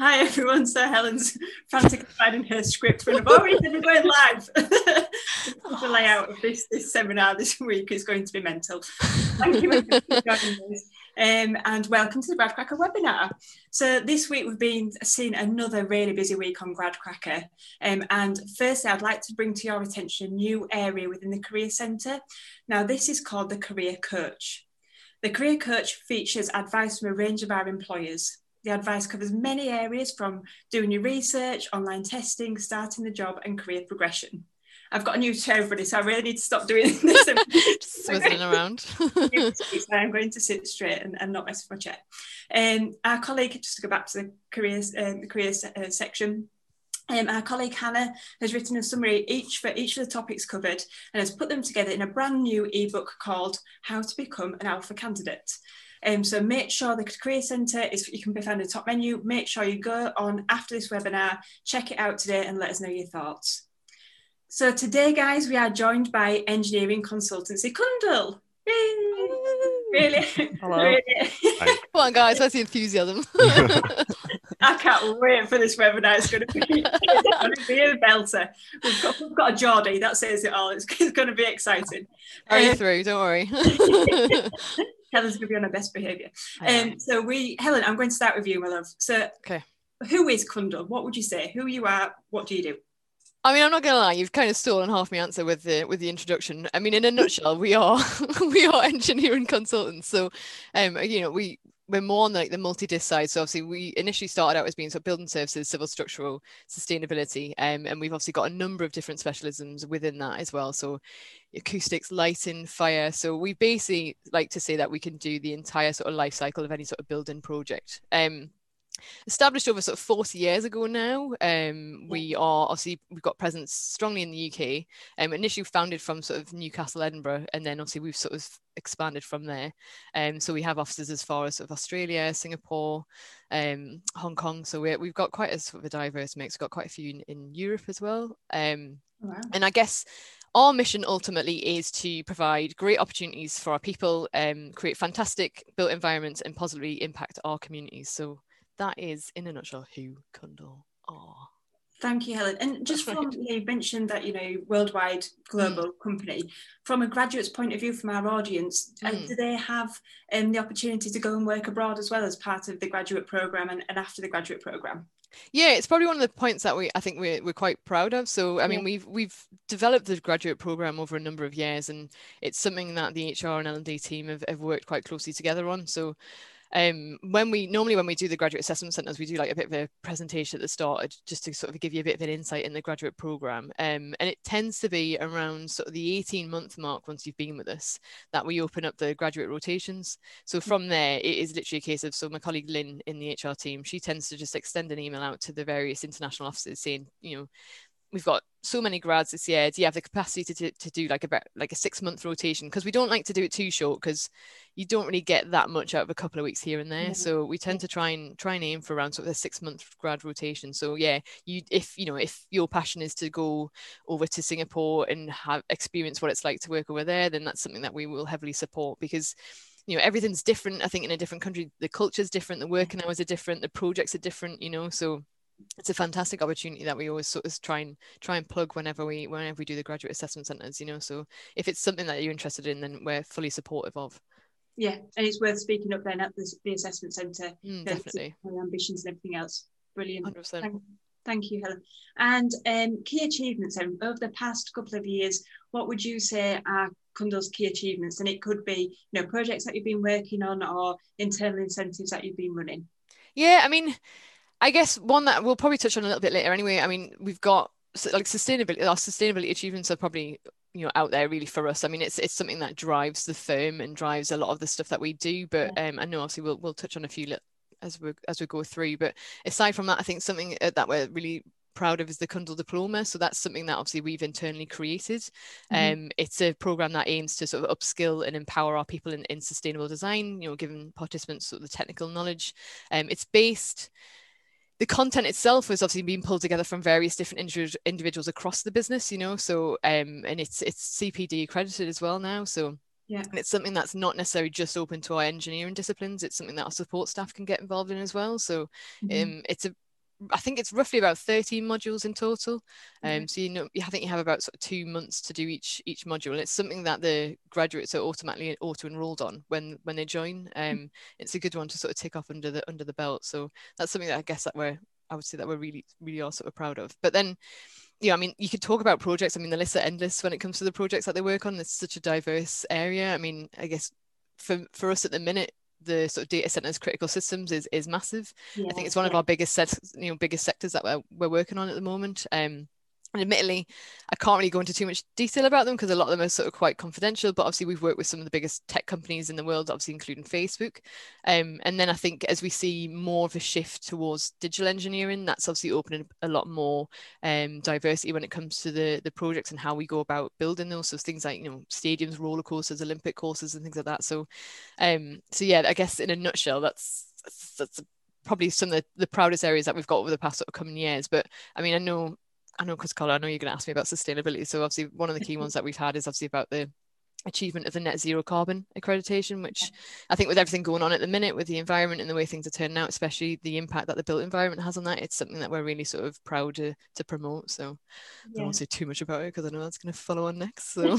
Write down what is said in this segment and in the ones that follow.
Hi everyone. So Helen's frantically finding her script for oh, we're going live. the layout of this, this seminar this week is going to be mental. Thank you for joining us. Um, and welcome to the GradCracker webinar. So this week we've been seeing another really busy week on GradCracker. Um, and firstly, I'd like to bring to your attention a new area within the Career Centre. Now this is called the Career Coach. The Career Coach features advice from a range of our employers. The advice covers many areas from doing your research, online testing, starting the job, and career progression. I've got a new chair everybody, so I really need to stop doing this. Just swizzling around. I'm going to sit straight and, and not mess with my chair. Um, our colleague, just to go back to the careers, um, the careers uh, section, um, our colleague Hannah has written a summary each for each of the topics covered and has put them together in a brand new ebook called How to Become an Alpha Candidate. Um, so make sure the Career Centre is you can be found in the top menu. Make sure you go on after this webinar, check it out today and let us know your thoughts. So today, guys, we are joined by engineering consultancy Cundall. Really? Hello. Really? Come on, guys, where's the enthusiasm? I can't wait for this webinar. It's going to be, it's going to be a belter. We've got, we've got a Geordie, that says it all. It's, it's going to be exciting. Are you um, through? Don't worry. Helen's going to be on her best behaviour. Um, so we, Helen, I'm going to start with you, my love. So, okay. who is Cundall? What would you say? Who you are? What do you do? I mean, I'm not gonna lie, you've kind of stolen half my answer with the with the introduction. I mean, in a nutshell, we are we are engineering consultants. So, um, you know, we we're more on like the multi-disc side. So obviously we initially started out as being sort of building services, civil structural, sustainability. Um, and we've obviously got a number of different specialisms within that as well. So acoustics, lighting, fire. So we basically like to say that we can do the entire sort of life cycle of any sort of building project. Um, established over sort of 40 years ago now. Um, we are obviously we've got presence strongly in the UK. Um, initially founded from sort of Newcastle, Edinburgh, and then obviously we've sort of expanded from there. Um, so we have offices as far as sort of Australia, Singapore, um, Hong Kong. So we we've got quite a sort of a diverse mix. We've got quite a few in, in Europe as well. Um, wow. And I guess our mission ultimately is to provide great opportunities for our people, um, create fantastic built environments, and positively impact our communities. So that is, in a nutshell, who Cundall are. Thank you, Helen. And just from right. you mentioned that you know worldwide global mm. company, from a graduate's point of view, from our audience, uh, mm. uh, do they have um, the opportunity to go and work abroad as well as part of the graduate program and, and after the graduate program? Yeah, it's probably one of the points that we I think we're, we're quite proud of. So I mean, yeah. we've we've developed the graduate program over a number of years, and it's something that the HR and L and D team have, have worked quite closely together on. So um, when we normally when we do the graduate assessment centers, we do like a bit of a presentation at the start just to sort of give you a bit of an insight in the graduate program. Um, and it tends to be around sort of the 18 month mark once you've been with us that we open up the graduate rotations. So mm. from there, it is literally a case of so my colleague Lynn in the HR team, she tends to just extend an email out to the various international offices saying, you know, we've got so many grads this year do you have the capacity to, to, to do like about like a six month rotation? Because we don't like to do it too short because you don't really get that much out of a couple of weeks here and there. So we tend to try and try and aim for around sort of a six month grad rotation. So yeah you if you know if your passion is to go over to singapore and have experience what it's like to work over there then that's something that we will heavily support because you know everything's different i think in a different country. The culture's different the working hours are different the projects are different you know so it's a fantastic opportunity that we always sort of try and try and plug whenever we whenever we do the graduate assessment centers you know so if it's something that you're interested in then we're fully supportive of. Yeah and it's worth speaking up then at the, the assessment center mm, definitely. ambitions and everything else. Brilliant. 100%. Thank, thank you helen. And um, key achievements then. Over the past couple of years what would you say are Cundall's key achievements? And it could be you know projects that you've been working on or internal incentives that you've been running. Yeah i mean I guess one that we'll probably touch on a little bit later anyway. I mean, we've got like sustainability, our sustainability achievements are probably you know out there really for us. I mean, it's it's something that drives the firm and drives a lot of the stuff that we do. But um, I know obviously we'll we'll touch on a few as we as we go through. But aside from that, I think something uh, that we're really proud of is the Cundall Diploma. So that's something that obviously we've internally created. Mm-hmm. Um, it's a program that aims to sort of upskill and empower our people in, in sustainable design, you know, giving participants sort of the technical knowledge. Um, it's based the content itself was obviously being pulled together from various different individuals across the business, you know. So um, and it's it's CPD accredited as well now. So yeah, and it's something that's not necessarily just open to our engineering disciplines. It's something that our support staff can get involved in as well. So mm-hmm. um, it's a I think it's roughly about 13 modules in total. Um, mm-hmm. So you know, I think you have about sort of two months to do each each module, and it's something that the graduates are automatically auto enrolled on when when they join. Mm-hmm. Um, it's a good one to sort of tick off under the under the belt. So that's something that I guess that we're I would say that we're really really are sort of proud of. But then yeah, I mean, you could talk about projects. I mean, the lists are endless when it comes to the projects that they work on. It's such a diverse area. I mean, I guess for for us at the minute, the sort of data centers critical systems is is massive. Yeah, I think it's one yeah. of our biggest sets, you know, biggest sectors that we're, we're working on at the moment. Um, and admittedly, I can't really go into too much detail about them because a lot of them are sort of quite confidential. But obviously, we've worked with some of the biggest tech companies in the world, obviously including Facebook. Um, and then I think as we see more of a shift towards digital engineering, that's obviously opening a lot more um, diversity when it comes to the the projects and how we go about building those. So things like you know stadiums, roller coasters, Olympic courses, and things like that. So, um, so yeah, I guess in a nutshell, that's that's, that's probably some of the, the proudest areas that we've got over the past sort of coming years. But I mean, I know I know, because Carla, I know you're going to ask me about sustainability. So obviously, one of the key ones that we've had is obviously about the achievement of the net zero carbon accreditation, which I think with everything going on at the minute with the environment and the way things are turning out, especially the impact that the built environment has on that, it's something that we're really sort of proud to, to promote. So yeah. I don't want to say too much about it because I know that's going to follow on next. So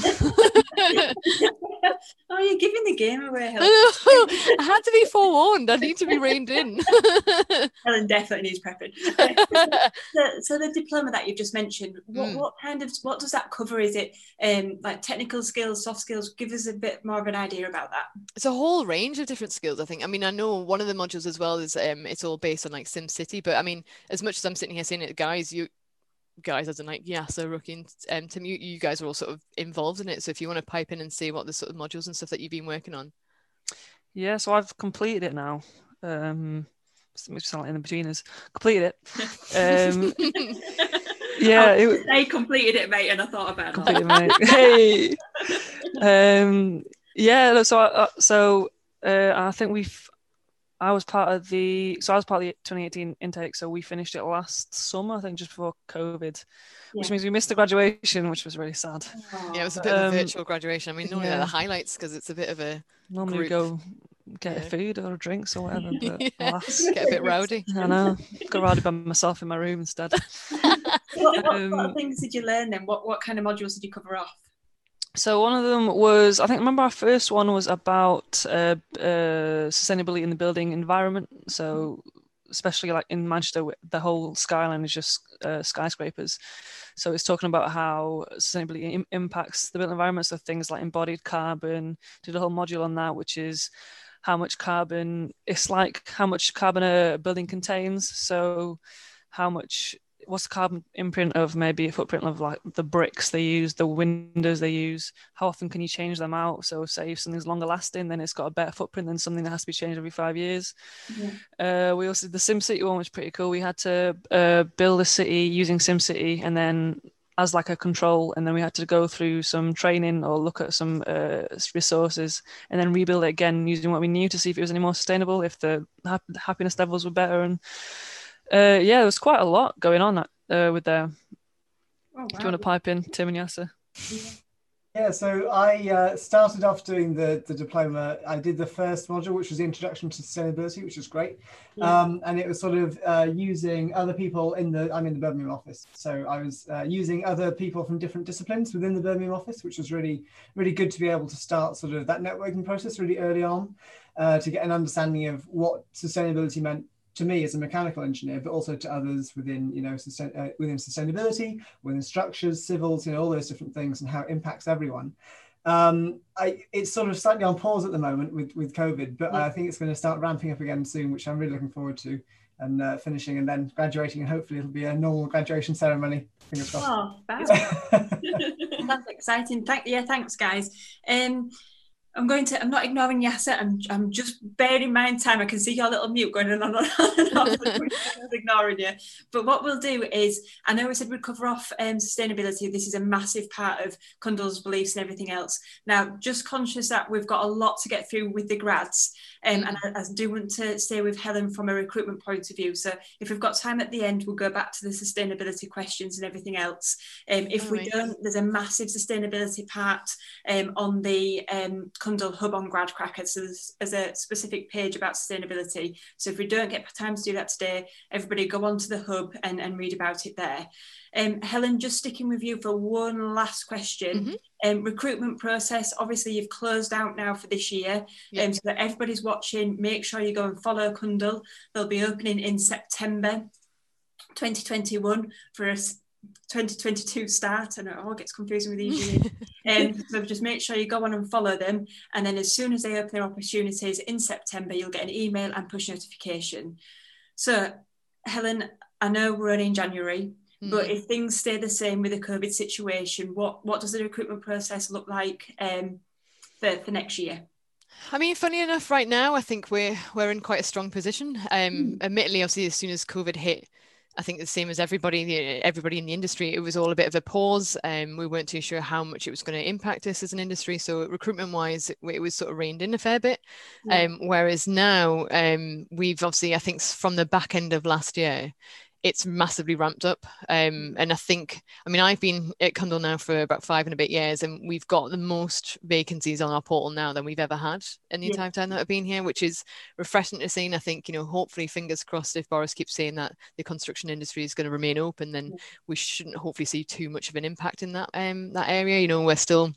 oh, you're giving the game away. I had to be forewarned. I need to be reined in. Helen definitely needs prepping. so, so, the diploma that you've just mentioned, what, mm. what kind of what does that cover? Is it um, like technical skills, soft skills? Give us a bit more of an idea about that. It's a whole range of different skills. I think. I mean, I know one of the modules as well is um, it's all based on like Sim City, but I mean, as much as I'm sitting here saying it, guys, you guys as in like yeah so Ruqayyah and um, Tim you, you guys are all sort of involved in it. So if you want to pipe in and see what the sort of modules and stuff that you've been working on. Yeah so I've completed it now. Um sound like in the betweeners completed it. Um yeah oh, it, they completed it mate and I thought about completed it hey. Um yeah so uh, so uh, I think we've I was part of the so I was part of the 2018 intake. So we finished it last summer, I think, just before COVID, yeah. which means we missed the graduation, which was really sad. Yeah, it was a bit um, of a um, virtual graduation. I mean, normally yeah. the highlights because it's a bit of a normally group. go get yeah. food or drinks or whatever. But yeah. get a bit rowdy. I know. Got rowdy by myself in my room instead. what, what, um, what things did you learn then? What what kind of modules did you cover off? So one of them was, I think, remember our first one was about uh, uh, sustainability in the building environment. So especially like in Manchester, the whole skyline is just uh, skyscrapers. So it's talking about how sustainability Im- impacts the built environment. So things like embodied carbon. Did a whole module on that, which is how much carbon. It's like how much carbon a building contains. So how much what's the carbon imprint of maybe a footprint of like the bricks they use, the windows they use? How often can you change them out? So, say if something's longer lasting, then it's got a better footprint than something that has to be changed every five years. Yeah. Uh, we also did the SimCity one, which was pretty cool. We had to uh, build a city using SimCity and then as like a control and then we had to go through some training or look at some uh, resources and then rebuild it again using what we knew to see if it was any more sustainable if the happiness levels were better and uh, yeah, there was quite a lot going on uh, with there. Oh, wow. Do you want to pipe in, Tim and Yasser? Yeah, so I uh, started off doing the, the diploma. I did the first module, which was the Introduction to Sustainability, which was great. Yeah. Um, and it was sort of uh, using other people in the, I'm in the Birmingham office. So I was uh, using other people from different disciplines within the Birmingham office, which was really, really good to be able to start sort of that networking process really early on uh, to get an understanding of what sustainability meant to me as a mechanical engineer, but also to others within, you know, sustain, uh, within sustainability, within structures, civils, you know, all those different things and how it impacts everyone. Um, I, it's sort of slightly on pause at the moment with, with COVID, but yeah. I think it's going to start ramping up again soon, which I'm really looking forward to and uh, finishing and then graduating and hopefully it'll be a normal graduation ceremony. Fingers crossed. Oh, that's exciting. Thank, yeah, thanks guys. Um, I'm going to, I'm not ignoring Yasser. I'm, I'm just bearing my time. I can see your little mute going on and on and on. I'm ignoring you. But what we'll do is, I know we said we'd cover off um, sustainability. This is a massive part of Cundall's beliefs and everything else. Now, just conscious that we've got a lot to get through with the grads. Um, and I, I, do want to stay with Helen from a recruitment point of view. So if we've got time at the end, we'll go back to the sustainability questions and everything else. Um, if we don't, there's a massive sustainability part um, on the Cundall Hub on Gradcracker. So there's, there's, a specific page about sustainability. So if we don't get time to do that today, everybody go onto the hub and, and read about it there. Um, Helen, just sticking with you for one last question. Mm-hmm. Um, recruitment process, obviously you've closed out now for this year. Yep. Um, so that everybody's watching, make sure you go and follow Cundall. They'll be opening in September 2021 for a 2022 start. and it all gets confusing with these years. um, so just make sure you go on and follow them. And then as soon as they open their opportunities in September, you'll get an email and push notification. So, Helen, I know we're only in January, mm. but if things stay the same with the COVID situation, what, what does the recruitment process look like um, for, for next year? I mean, funny enough, right now I think we're we're in quite a strong position. Um, mm. Admittedly, obviously, as soon as COVID hit, I think the same as everybody, everybody in the industry, it was all a bit of a pause. Um, we weren't too sure how much it was going to impact us as an industry. So recruitment wise, it, it was sort of reined in a fair bit. Yeah. Um, whereas now, um, we've obviously, I think from the back end of last year, it's massively ramped up. Um, and I think, I mean, I've been at Cundall now for about five and a bit years, and we've got the most vacancies on our portal now than we've ever had in the yeah. entire time that I've been here, which is refreshing to see. And I think, you know, hopefully, fingers crossed, if Boris keeps saying that the construction industry is going to remain open, then yeah. we shouldn't hopefully see too much of an impact in that um, that area. You know, we're still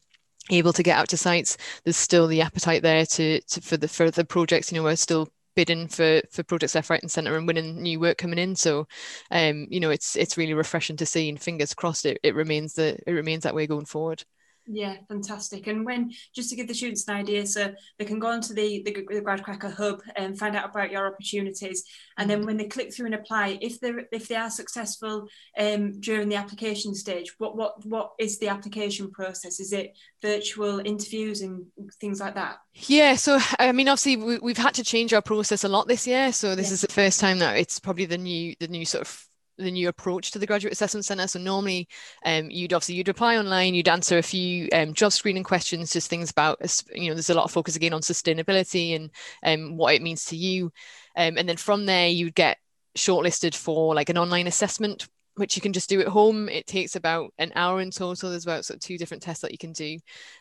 able to get out to sites there's still the appetite there to, to for the for the projects you know we're still bidding for for projects left, right, and centre and winning new work coming in. So, um, you know, it's it's really refreshing to see, and fingers crossed, it, it remains the it remains that way going forward. Yeah, fantastic. And when just to give the students an idea, so they can go onto the, the, the Gradcracker hub and find out about your opportunities. And then mm-hmm. when they click through and apply, if they if they are successful um, during the application stage, what what what is the application process? Is it virtual interviews and things like that? Yeah. So I mean, obviously we, have had to change our process a lot this year. So this yeah. is the first time that it's probably the new the new sort of the new approach to the graduate assessment center so normally um, you'd obviously you'd apply online you'd answer a few um, job screening questions just things about you know there's a lot of focus again on sustainability and um, what it means to you. Um, and then from there you'd get shortlisted for like an online assessment which you can just do at home. It takes about an hour in total. There's about sort of two different tests that you can do.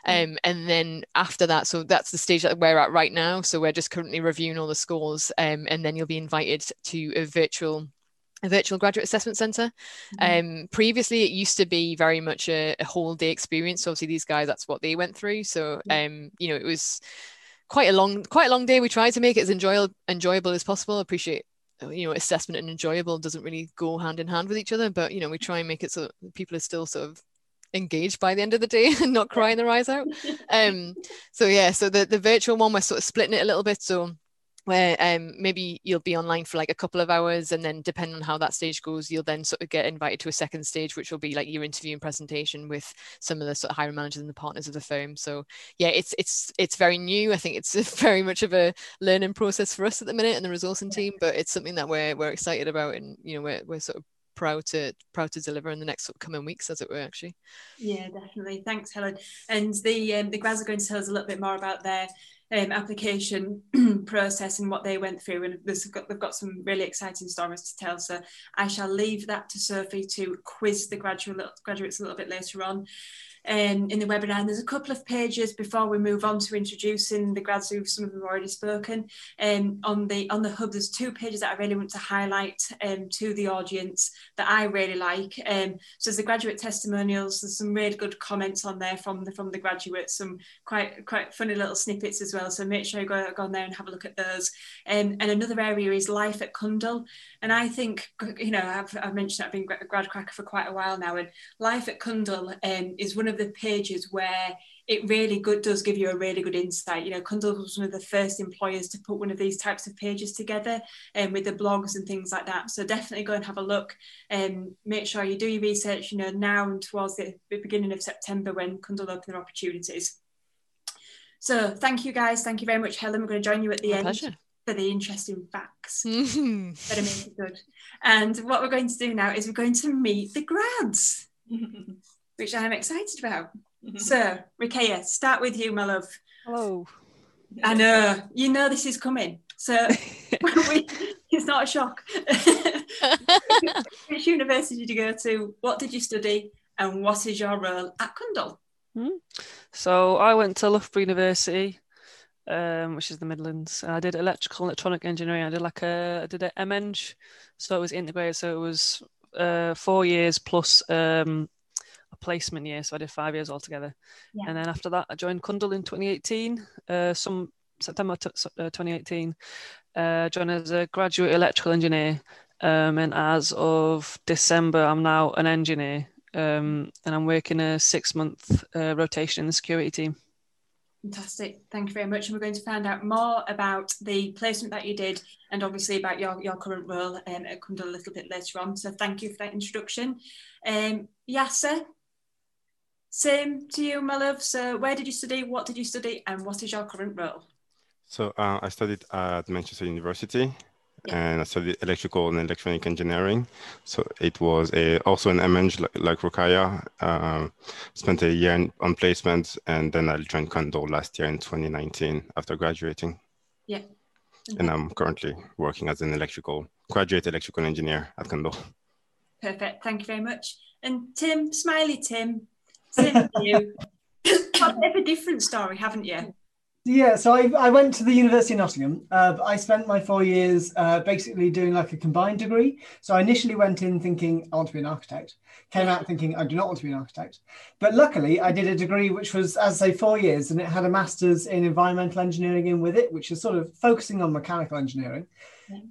Mm. um, and then after that so that's the stage that we're at right now. So we're just currently reviewing all the scores um, and then you'll be invited to a virtual a virtual graduate assessment center. Mm-hmm. Um, previously, it used to be very much a, a, whole day experience. So obviously, these guys, that's what they went through. So, um, you know, it was quite a long, quite a long day. We tried to make it as enjoyable, enjoyable as possible. Appreciate, you know, assessment and enjoyable doesn't really go hand in hand with each other. But you know, we try and make it so people are still sort of engaged by the end of the day and not crying their eyes out. Um, so yeah, so the the virtual one, we're sort of splitting it a little bit. So where um, maybe you'll be online for like a couple of hours and then depending on how that stage goes you'll then sort of get invited to a second stage which will be like your interview and presentation with some of the sort of hiring managers and the partners of the firm. So yeah it's it's it's very new. I think it's very much of a learning process for us at the minute and the resourcing team but it's something that we're, we're excited about and you know we're, we're sort of proud to proud to deliver in the next coming weeks as it were actually. Yeah definitely. Thanks helen. And the um, the grads are going to tell us a little bit more about their um, application process and what they went through. And got, they've got some really exciting stories to tell. So I shall leave that to Sophie to quiz the graduate, graduates a little bit later on um, in the webinar. And there's a couple of pages before we move on to introducing the grads who some of them have already spoken. Um, on the on the hub, there's two pages that I really want to highlight um, to the audience that I really like. Um, so there's the graduate testimonials. There's some really good comments on there from the from the graduates. Some quite quite funny little snippets as well. So make sure you go, go on there and have a look at those. Um, and another area is life at Cundall. And I think you know I've, I've mentioned I've been a grad cracker for quite a while now, and life at Cundall um, is one of of the pages where it really good does give you a really good insight. You know, Cundall was one of the first employers to put one of these types of pages together and um, with the blogs and things like that. So definitely go and have a look and um, make sure you do your research, you know, now and towards the, the beginning of September when Cundall open their opportunities. So thank you guys. Thank you very much, Helen. We're going to join you at the My end. Pleasure for the interesting facts mm-hmm. that are make it good. And what we're going to do now is we're going to meet the grads. which I'm excited about. Mm-hmm. So, Ruqayyah, start with you, my love. Hello. I know, you know this is coming. So, we, it's not a shock. Which university did you go to? What did you study? And what is your role at Cundall? Hmm. So I went to Loughborough University, um, which is the Midlands. I did electrical and electronic engineering. I did like a I did a MEng, so it was integrated. So it was uh, four years plus um, a placement year. So I did five years altogether. Yeah. And then after that, I joined Cundall in 2018, uh, some September t- uh, 2018. Uh, joined as a graduate electrical engineer. Um, and as of December, I'm now an engineer um, and I'm working a six month uh, rotation in the security team. Fantastic. Thank you very much. And we're going to find out more about the placement that you did and obviously about your, your current role um, at Cundall a little bit later on. So thank you for that introduction. Um, Yasser, same to you, my love. So where did you study? What did you study? And what is your current role? So uh, I studied at Manchester University Yeah. and I studied electrical and electronic engineering. So it was a, also an MEng like, like Rukaya. Uh, spent a year in, on placement and then I joined Cundall last year in 2019 after graduating. Yeah. And I'm currently working as an electrical graduate electrical engineer at Cundall. Perfect. Thank you very much. And Tim, smiley Tim, same you. Got a different story, haven't you? Yeah, so I, I went to the University of Nottingham. Uh, I spent my four years uh, basically doing like a combined degree. So I initially went in thinking I want to be an architect, came out thinking I do not want to be an architect. But luckily, I did a degree which was, as I say, four years, and it had a master's in environmental engineering in with it, which is sort of focusing on mechanical engineering.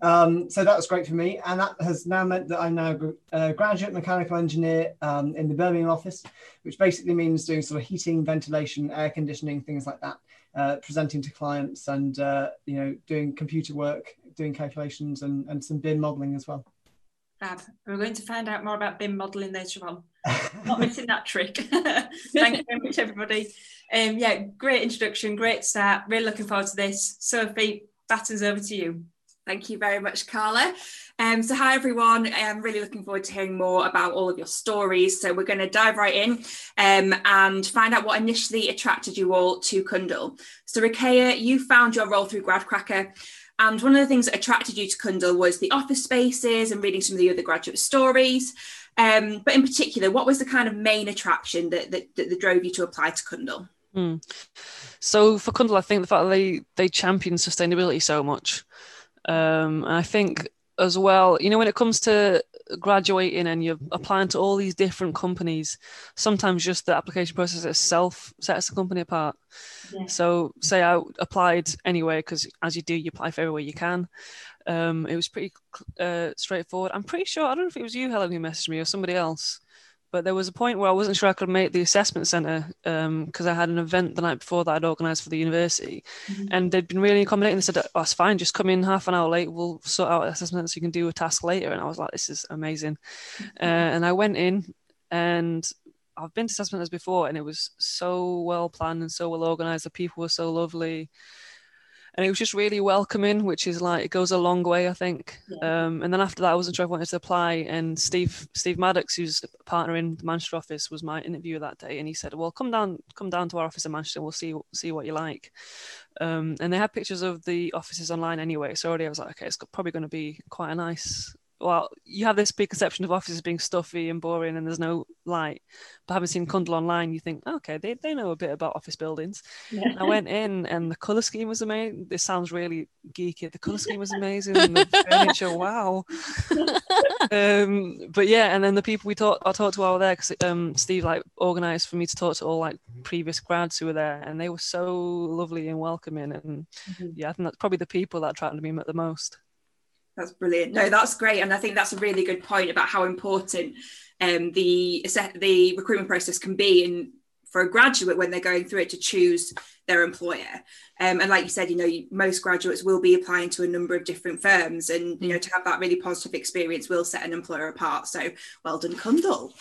Um, so that was great for me, and that has now meant that I'm now a graduate mechanical engineer um, in the Birmingham office, which basically means doing sort of heating, ventilation, air conditioning, things like that uh, presenting to clients and uh, you know doing computer work, doing calculations and, and some BIM modeling as well. Fab. We're going to find out more about BIM modelling later on. Not missing that trick. Thank you very much, everybody. Um, yeah, great introduction, great start. Really looking forward to this. Sophie, baton's over to you. Thank you very much, Carla. Um, so, hi everyone. I'm really looking forward to hearing more about all of your stories. So, we're going to dive right in um, and find out what initially attracted you all to Cundall. So, Ruqayyah, you found your role through Gradcracker. And one of the things that attracted you to Cundall was the office spaces and reading some of the other graduate stories. Um, but in particular, what was the kind of main attraction that, that, that drove you to apply to Cundall? Hmm. So for Cundall, I think the fact that they they champion sustainability so much, um, and I think as well, you know, when it comes to graduating and you're applying to all these different companies, sometimes just the application process itself sets the company apart. Yeah. So, say I applied anyway, because as you do, you apply for everywhere you can. Um, it was pretty uh, straightforward. I'm pretty sure, I don't know if it was you, Helen, who messaged me or somebody else, but there was a point where I wasn't sure I could make the assessment centre because I had an event the night before that I'd organised for the university, Mhm. and they'd been really accommodating. They said, "Oh, it's fine, just come in half an hour late. We'll sort out assessment so you can do a task later." And I was like, "This is amazing," uh, and I went in, and I've been to assessment centres before, and it was so well planned and so well organised. The people were so lovely. And it was just really welcoming, which is like it goes a long way, I think. Yeah. Um, and then after that, I wasn't sure if I wanted to apply. And Steve Steve Maddox, who's a partner in the Manchester office, was my interviewer that day, and he said, "Well, come down, come down to our office in Manchester. We'll see see what you like." Um, and they had pictures of the offices online anyway, so already I was like, "Okay, it's probably going to be quite a nice." Well, you have this preconception of offices being stuffy and boring, and there's no light. But having seen Cundall online, you think, okay, they, they know a bit about office buildings. Yeah. I went in and the color scheme was amazing. This sounds really geeky. The color scheme was amazing. and the furniture, wow. um, but yeah, and then the people we talked, I talked to while we were there because um, Steve like organized for me to talk to all like previous grads who were there, and they were so lovely and welcoming. And Mhm. yeah, I think that's probably the people that attracted me the most. That's brilliant. No, that's great, and I think that's a really good point about how important um, the the recruitment process can be in for a graduate when they're going through it to choose their employer. Um, and like you said, you know, you- most graduates will be applying to a number of different firms, and you know, to have that really positive experience will set an employer apart. So, well done, Cundall.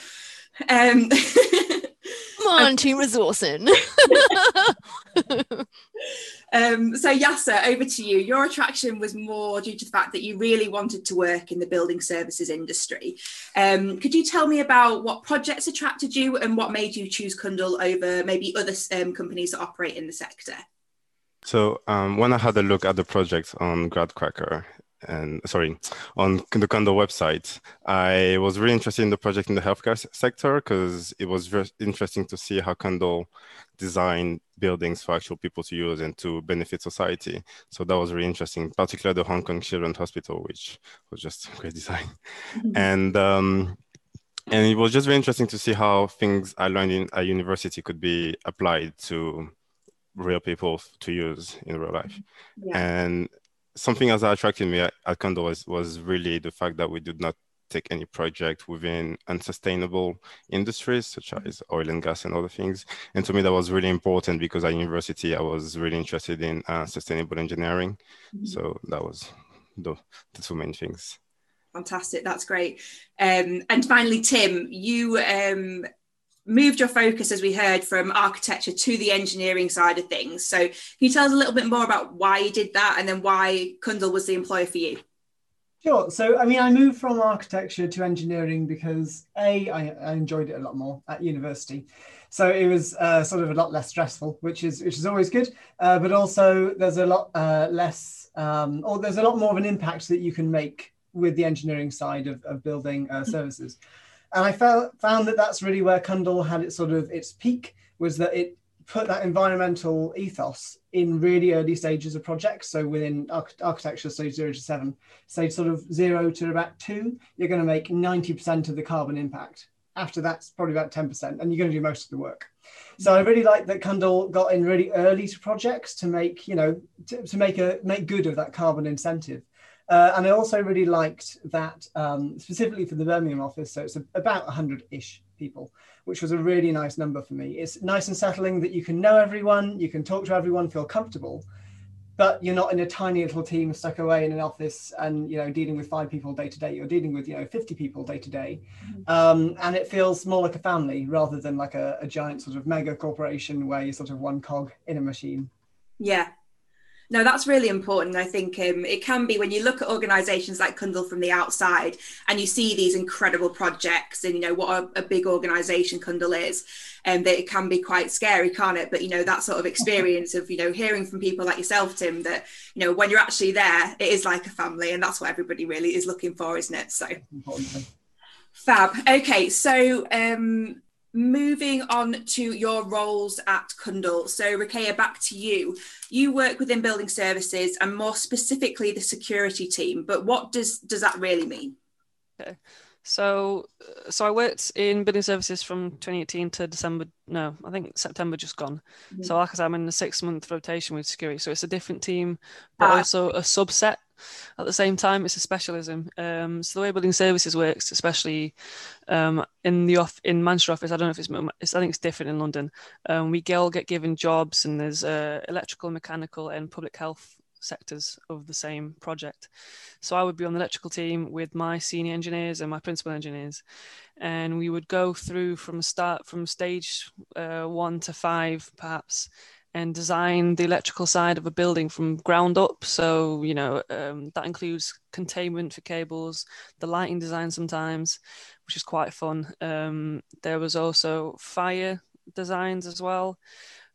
Um, Come on, team resourcing. Um, so Yasser, over to you. Your attraction was more due to the fact that you really wanted to work in the building services industry. Um, could you tell me about what projects attracted you and what made you choose Cundall over maybe other um, companies that operate in the sector? So um, when I had a look at the project on Gradcracker, and sorry, on the Cundall website, I was really interested in the project in the healthcare sector because it was very interesting to see how Cundall designed buildings for actual people to use and to benefit society. So that was really interesting, particularly the Hong Kong Children's Hospital, which was just great design. Mm-hmm. And um, and it was just very interesting to see how things I learned in a university could be applied to real people to use in real life. Yeah. And something else that attracted me at, at Cundall was, was really the fact that we did not take any project within unsustainable industries such as oil and gas and other things. And to me, that was really important because at university, I was really interested in uh, sustainable engineering. Mm-hmm. So that was the, the two main things. Fantastic, that's great. Um, and finally, Tim, you um, moved your focus, as we heard, from architecture to the engineering side of things. So, can you tell us a little bit more about why you did that and then why Cundall was the employer for you? Sure. So, I mean, I moved from architecture to engineering because A, I, I enjoyed it a lot more at university. So it was uh, sort of a lot less stressful, which is which is always good. Uh, but also, there's a lot uh, less, um, or there's a lot more of an impact that you can make with the engineering side of, of building uh, services. And I found, found that that's really where Cundall had its sort of its peak was that it put that environmental ethos in really early stages of projects. So within arch- architecture, stage zero to seven, stage sort of zero to about two, you're going to make 90% of the carbon impact. After that's probably about 10%, and you're going to do most of the work. So I really like that Cundall got in really early to projects to make, you know, to, to make a make good of that carbon incentive. Uh, and I also really liked that um, specifically for the Birmingham office. So it's a, about 100 ish people, which was a really nice number for me. It's nice and settling that you can know everyone, you can talk to everyone, feel comfortable, but you're not in a tiny little team stuck away in an office and you know dealing with five people day to day. You're dealing with you know 50 people day to day, mm-hmm. um, and it feels more like a family rather than like a, a giant sort of mega corporation where you're sort of one cog in a machine. Yeah, no, that's really important. I think um, it can be when you look at organisations like Cundall from the outside and you see these incredible projects and you know what a, a big organisation Cundall is, and um, that it can be quite scary, can't it? But you know that sort of experience of you know hearing from people like yourself, Tim, that you know when you're actually there, it is like a family, and that's what everybody really is looking for, isn't it? So. Fab. Okay, so um, moving on to your roles at Cundall. So, Ruqayyah, back to you. You work within building services and more specifically the security team. But what does does that really mean? Okay. So, so I worked in building services from 2018 to December. No, I think September just gone. Mm-hmm. So, like I said, I'm in a six month rotation with security. So it's a different team, but ah. also a subset at the same time it's a specialism. Um, so the way building services works especially um, in the off in manchester office i don't know if it's, it's i think it's different in london. Um, we all get given jobs and there's uh, electrical mechanical and public health sectors of the same project. So i would be on the electrical team with my senior engineers and my principal engineers. And we would go through from start from stage uh, one to five perhaps and design the electrical side of a building from ground up. So, you know, um, that includes containment for cables, the lighting design sometimes, which is quite fun. Um, there was also fire designs as well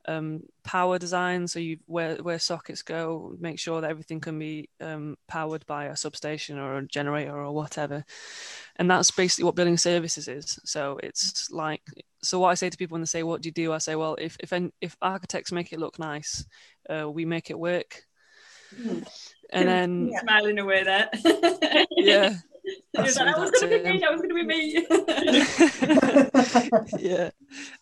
um, power design. So you where where sockets go, make sure that everything can be um, powered by a substation or a generator or whatever. And that's basically what building services is. So it's like so what I say to people when they say what do you do, I say well if if if architects make it look nice, uh, we make it work. Mm. And then smiling away there. yeah, that, that was going to be me. That was going to be me. yeah,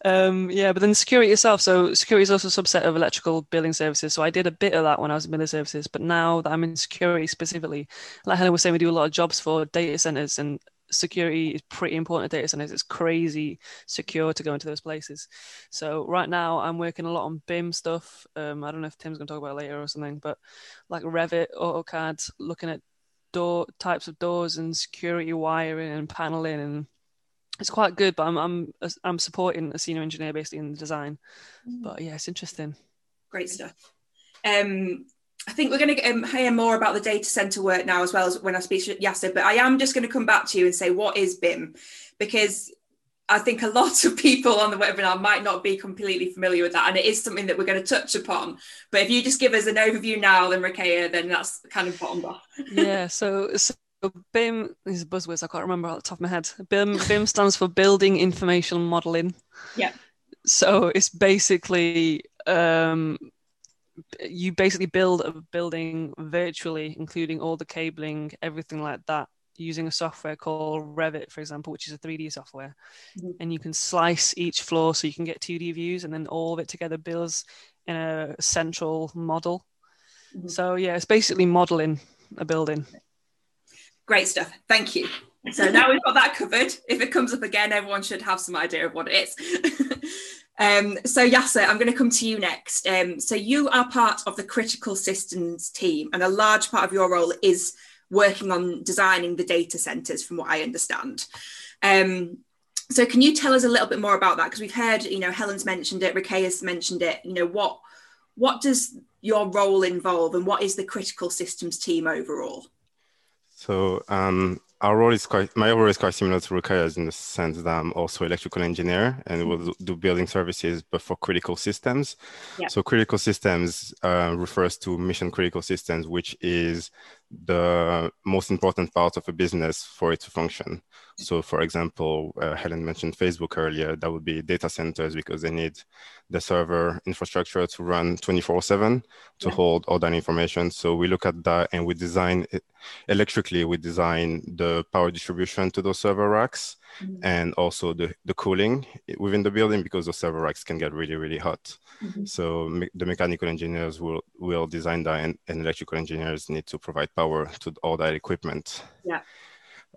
um, yeah. But then security itself. So security is also a subset of electrical building services. So I did a bit of that when I was in building services. But now that I'm in security specifically, like Helen was saying, we do a lot of jobs for data centers, and security is pretty important at data centers. It's crazy secure to go into those places. So right now I'm working a lot on BIM stuff. Um, I don't know if Tim's going to talk about later or something, but like Revit, AutoCAD, looking at door types of doors and security wiring and paneling and it's quite good but i'm i'm i'm supporting a senior engineer basically in the design mm. but yeah it's interesting great stuff um I think we're going to um, hear more about the data center work now as well as when I speak to Yasser, but I am just going to come back to you and say, what is BIM? Because I think a lot of people on the webinar might not be completely familiar with that, and it is something that we're going to touch upon. But if you just give us an overview now, then Ruqayyah, then that's kind of bottomed off. yeah. So, so BIM, these are buzzwords I can't remember off the top of my head. BIM, BIM stands for Building Information Modeling. Yeah. So it's basically um, you basically build a building virtually, including all the cabling, everything like that, using a software called Revit, for example, which is a 3D software. Mm-hmm. And you can slice each floor so you can get 2D views, and then all of it together builds in a central model. Mm-hmm. So yeah, it's basically modeling a building. Great stuff. Thank you. So now we've got that covered. If it comes up again, everyone should have some idea of what it is. um, so Yasser, I'm going to come to you next. Um, so you are part of the critical systems team, and a large part of your role is working on designing the data centers, from what I understand. Um, so can you tell us a little bit more about that? Because we've heard, you know, Helen's mentioned it, Ruqayyah's mentioned it. You know, what what does your role involve, and what is the critical systems team overall? So um, our role is quite, my role is quite similar to Ruqayyah's in the sense that I'm also electrical engineer and mm-hmm. will do building services, but for critical systems. So critical systems uh, refers to mission critical systems, which is the most important part of a business for it to function. So, for example, uh, Helen mentioned Facebook earlier. That would be data centers because they need the server infrastructure to run 24 7 to yeah. hold all that information. So, we look at that and we design it electrically, we design the power distribution to those server racks mm-hmm. and also the, the cooling within the building because the server racks can get really, really hot. Mm-hmm. So, me- the mechanical engineers will, will design that, and, and electrical engineers need to provide power to all that equipment. Yeah.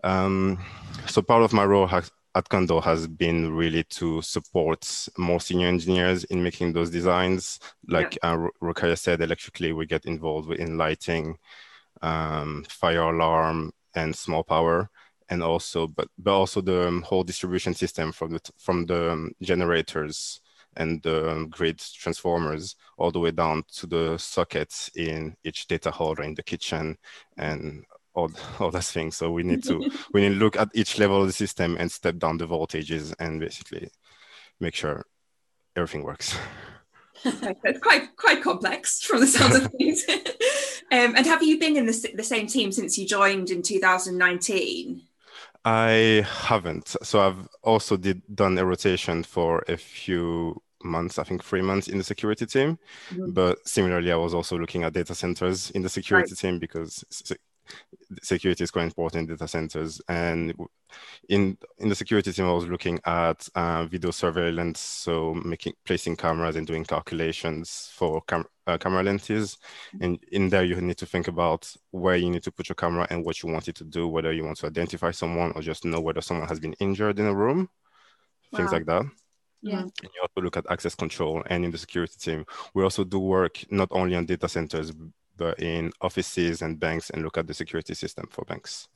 Um, so part of my role has, at Cundall has been really to support more senior engineers in making those designs. Like yeah. uh, Ruqayyah said, electrically we get involved in lighting, um, fire alarm, and small power, and also but but also the um, whole distribution system from the from the um, generators and the um, grid transformers all the way down to the sockets in each data hall in the kitchen and all, all those things. So we need to we need to look at each level of the system and step down the voltages and basically make sure everything works. it's quite quite complex from the sounds of things. um, and have you been in the, the same team since you joined in 2019? I haven't. So I've also did done a rotation for a few months, I think three months in the security team. Mm-hmm. But similarly, I was also looking at data centers in the security right. team because security is quite important in data centers. And in in the security team, I was looking at uh, video surveillance, so making placing cameras and doing calculations for cam- uh, camera lenses. And in there, you need to think about where you need to put your camera and what you want it to do, whether you want to identify someone or just know whether someone has been injured in a room, wow. things like that. Yeah. And you also look at access control and in the security team. We also do work not only on data centers, but in offices and banks and look at the security system for banks.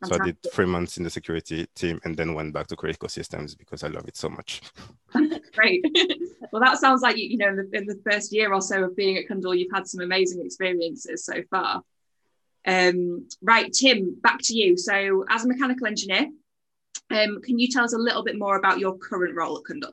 Fantastic. So I did three months in the security team and then went back to critical systems because I love it so much. Great. well, that sounds like you, you know, in the, in the, first year or so of being at Cundall, you've had some amazing experiences so far. Um, right, Tim, back to you. So, as a mechanical engineer, um, can you tell us a little bit more about your current role at Cundall?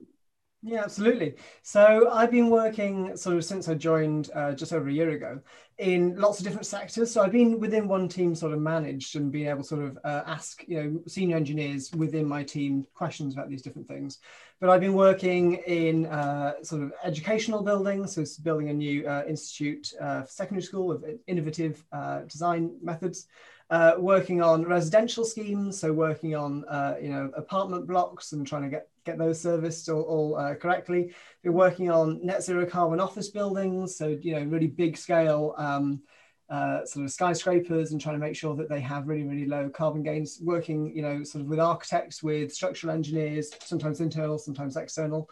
Yeah, absolutely. So I've been working sort of since I joined uh, just over a year ago in lots of different sectors. So I've been within one team, sort of managed and being able to sort of uh, ask, you know, senior engineers within my team questions about these different things. But I've been working in uh, sort of educational buildings, so it's building a new uh, institute uh, for secondary school of innovative uh, design methods. Uh, working on residential schemes, so working on uh, you know apartment blocks and trying to get get those serviced all, all uh, correctly. We're working on net zero carbon office buildings, so you know really big scale um, uh, sort of skyscrapers, and trying to make sure that they have really really low carbon gains. Working you know sort of with architects, with structural engineers, sometimes internal, sometimes external.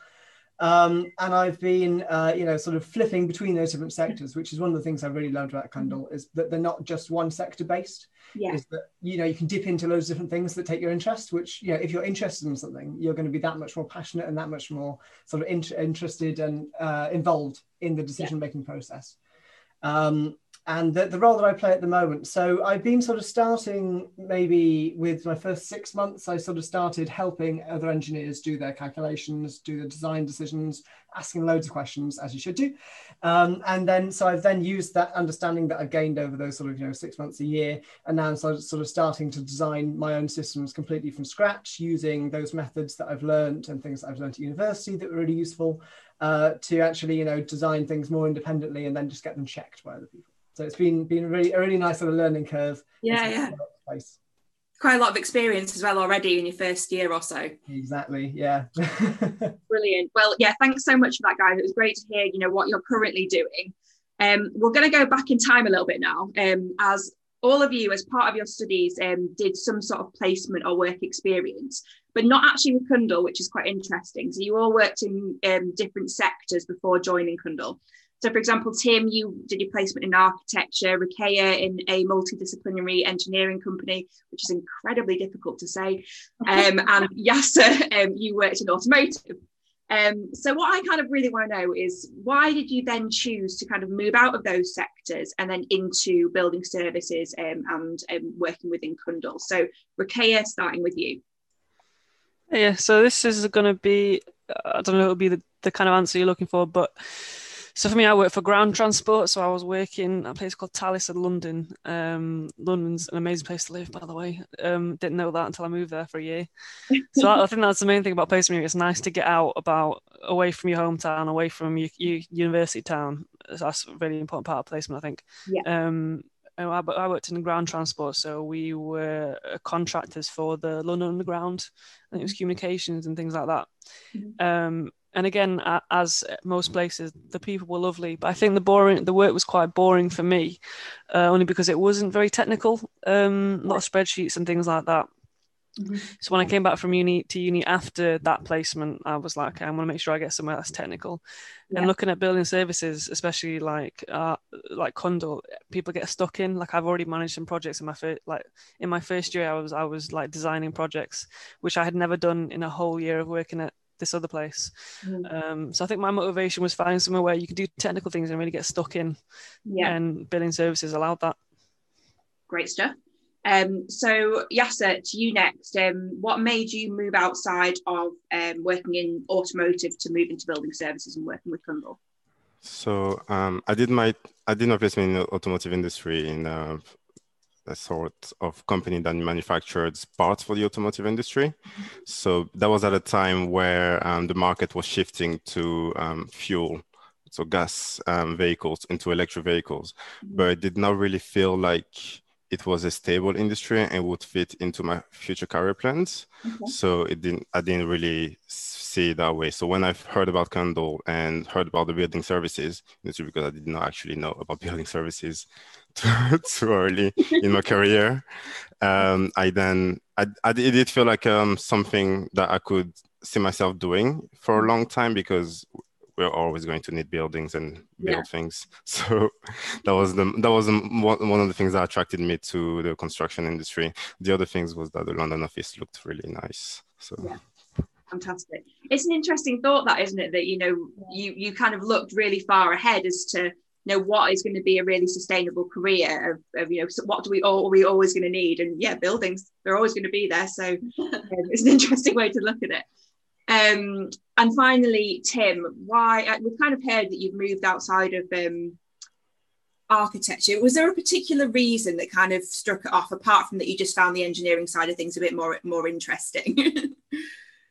Um, and I've been, uh, you know, sort of flipping between those different sectors, which is one of the things I really loved about Cundall is that they're not just one sector based. Yeah. Is that you know you can dip into loads of different things that take your interest. Which you know, if you're interested in something, you're going to be that much more passionate and that much more sort of in- interested and uh, involved in the decision making yeah. process. Um, and the, the role that I play at the moment. So I've been sort of starting maybe with my first six months, I sort of started helping other engineers do their calculations, do the design decisions, asking loads of questions as you should do. Um, and then, so I've then used that understanding that I've gained over those sort of, you know, six months a year. And now I'm sort of starting to design my own systems completely from scratch using those methods that I've learned and things that I've learned at university that were really useful uh, to actually, you know, design things more independently and then just get them checked by other people. So it's been been really a really nice sort of learning curve. Yeah, yeah. Place. Quite a lot of experience as well already in your first year or so. Exactly. Yeah. Brilliant. Well, yeah. Thanks so much for that, guys. It was great to hear. You know what you're currently doing. Um, we're going to go back in time a little bit now, um, as all of you, as part of your studies, um, did some sort of placement or work experience, but not actually with Cundall, which is quite interesting. So you all worked in um, different sectors before joining Cundall. So, for example, Tim, you did your placement in architecture, Ruqayyah in a multidisciplinary engineering company, which is incredibly difficult to say, um, and Yasser, um, you worked in automotive. Um, so, what I kind of really want to know is why did you then choose to kind of move out of those sectors and then into building services um, and um, working within Cundall? So, Ruqayyah, starting with you. Yeah, so this is going to be, I don't know, it'll be the, the kind of answer you're looking for, but so for me, I work for ground transport. So I was working at a place called Thales in London. Um, London's an amazing place to live, by the way. Um, didn't know that until I moved there for a year. so I, I, think that's the main thing about placement. It's nice to get out about away from your hometown, away from your, your university town. That's a really important part of placement, I think. Yeah. Um, I, I worked in ground transport, so we were contractors for the London Underground. I think it was communications and things like that. Mm-hmm. Um, and again, as most places, the people were lovely, but I think the boring, the work was quite boring for me, uh, only because it wasn't very technical. Um, a lot of spreadsheets and things like that. Mm-hmm. So when I came back from uni to uni after that placement, I was like, okay, I want to make sure I get somewhere that's technical. Yeah. And looking at building services, especially like uh, like Cundall, people get stuck in. Like I've already managed some projects in my first, like in my first year, I was I was like designing projects, which I had never done in a whole year of working at this other place. Mm. Um, so I think my motivation was finding somewhere where you could do technical things and really get stuck in. Yeah. And building services allowed that. Great stuff. Um, so Yasser, to you next. Um, what made you move outside of um, working in automotive to move into building services and working with Cundall? So um, I did my I did my placement in the automotive industry in uh, a sort of company that manufactured parts for the automotive industry. So that was at a time where um, the market was shifting to um, fuel, so gas um, vehicles into electric vehicles, but it did not really feel like it was a stable industry and would fit into my future career plans. Okay. So it didn't. I didn't really see it that way. So when I've heard about Cundall and heard about the building services industry, because I did not actually know about building services too, early in my career. Um, I then I, I, it did feel like um, something that I could see myself doing for a long time because we're always going to need buildings and build yeah. things. So that was the that was one of the things that attracted me to the construction industry. The other things was that the London office looked really nice. So. Yeah fantastic it's an interesting thought that isn't it that you know you you kind of looked really far ahead as to know what is going to be a really sustainable career of, of you know so what do we all are we always going to need? And yeah buildings they're always going to be there. So um, it's an interesting way to look at it. Um, and finally tim why uh, we've kind of heard that you've moved outside of um, architecture. Was there a particular reason that kind of struck it off apart from that you just found the engineering side of things a bit more more interesting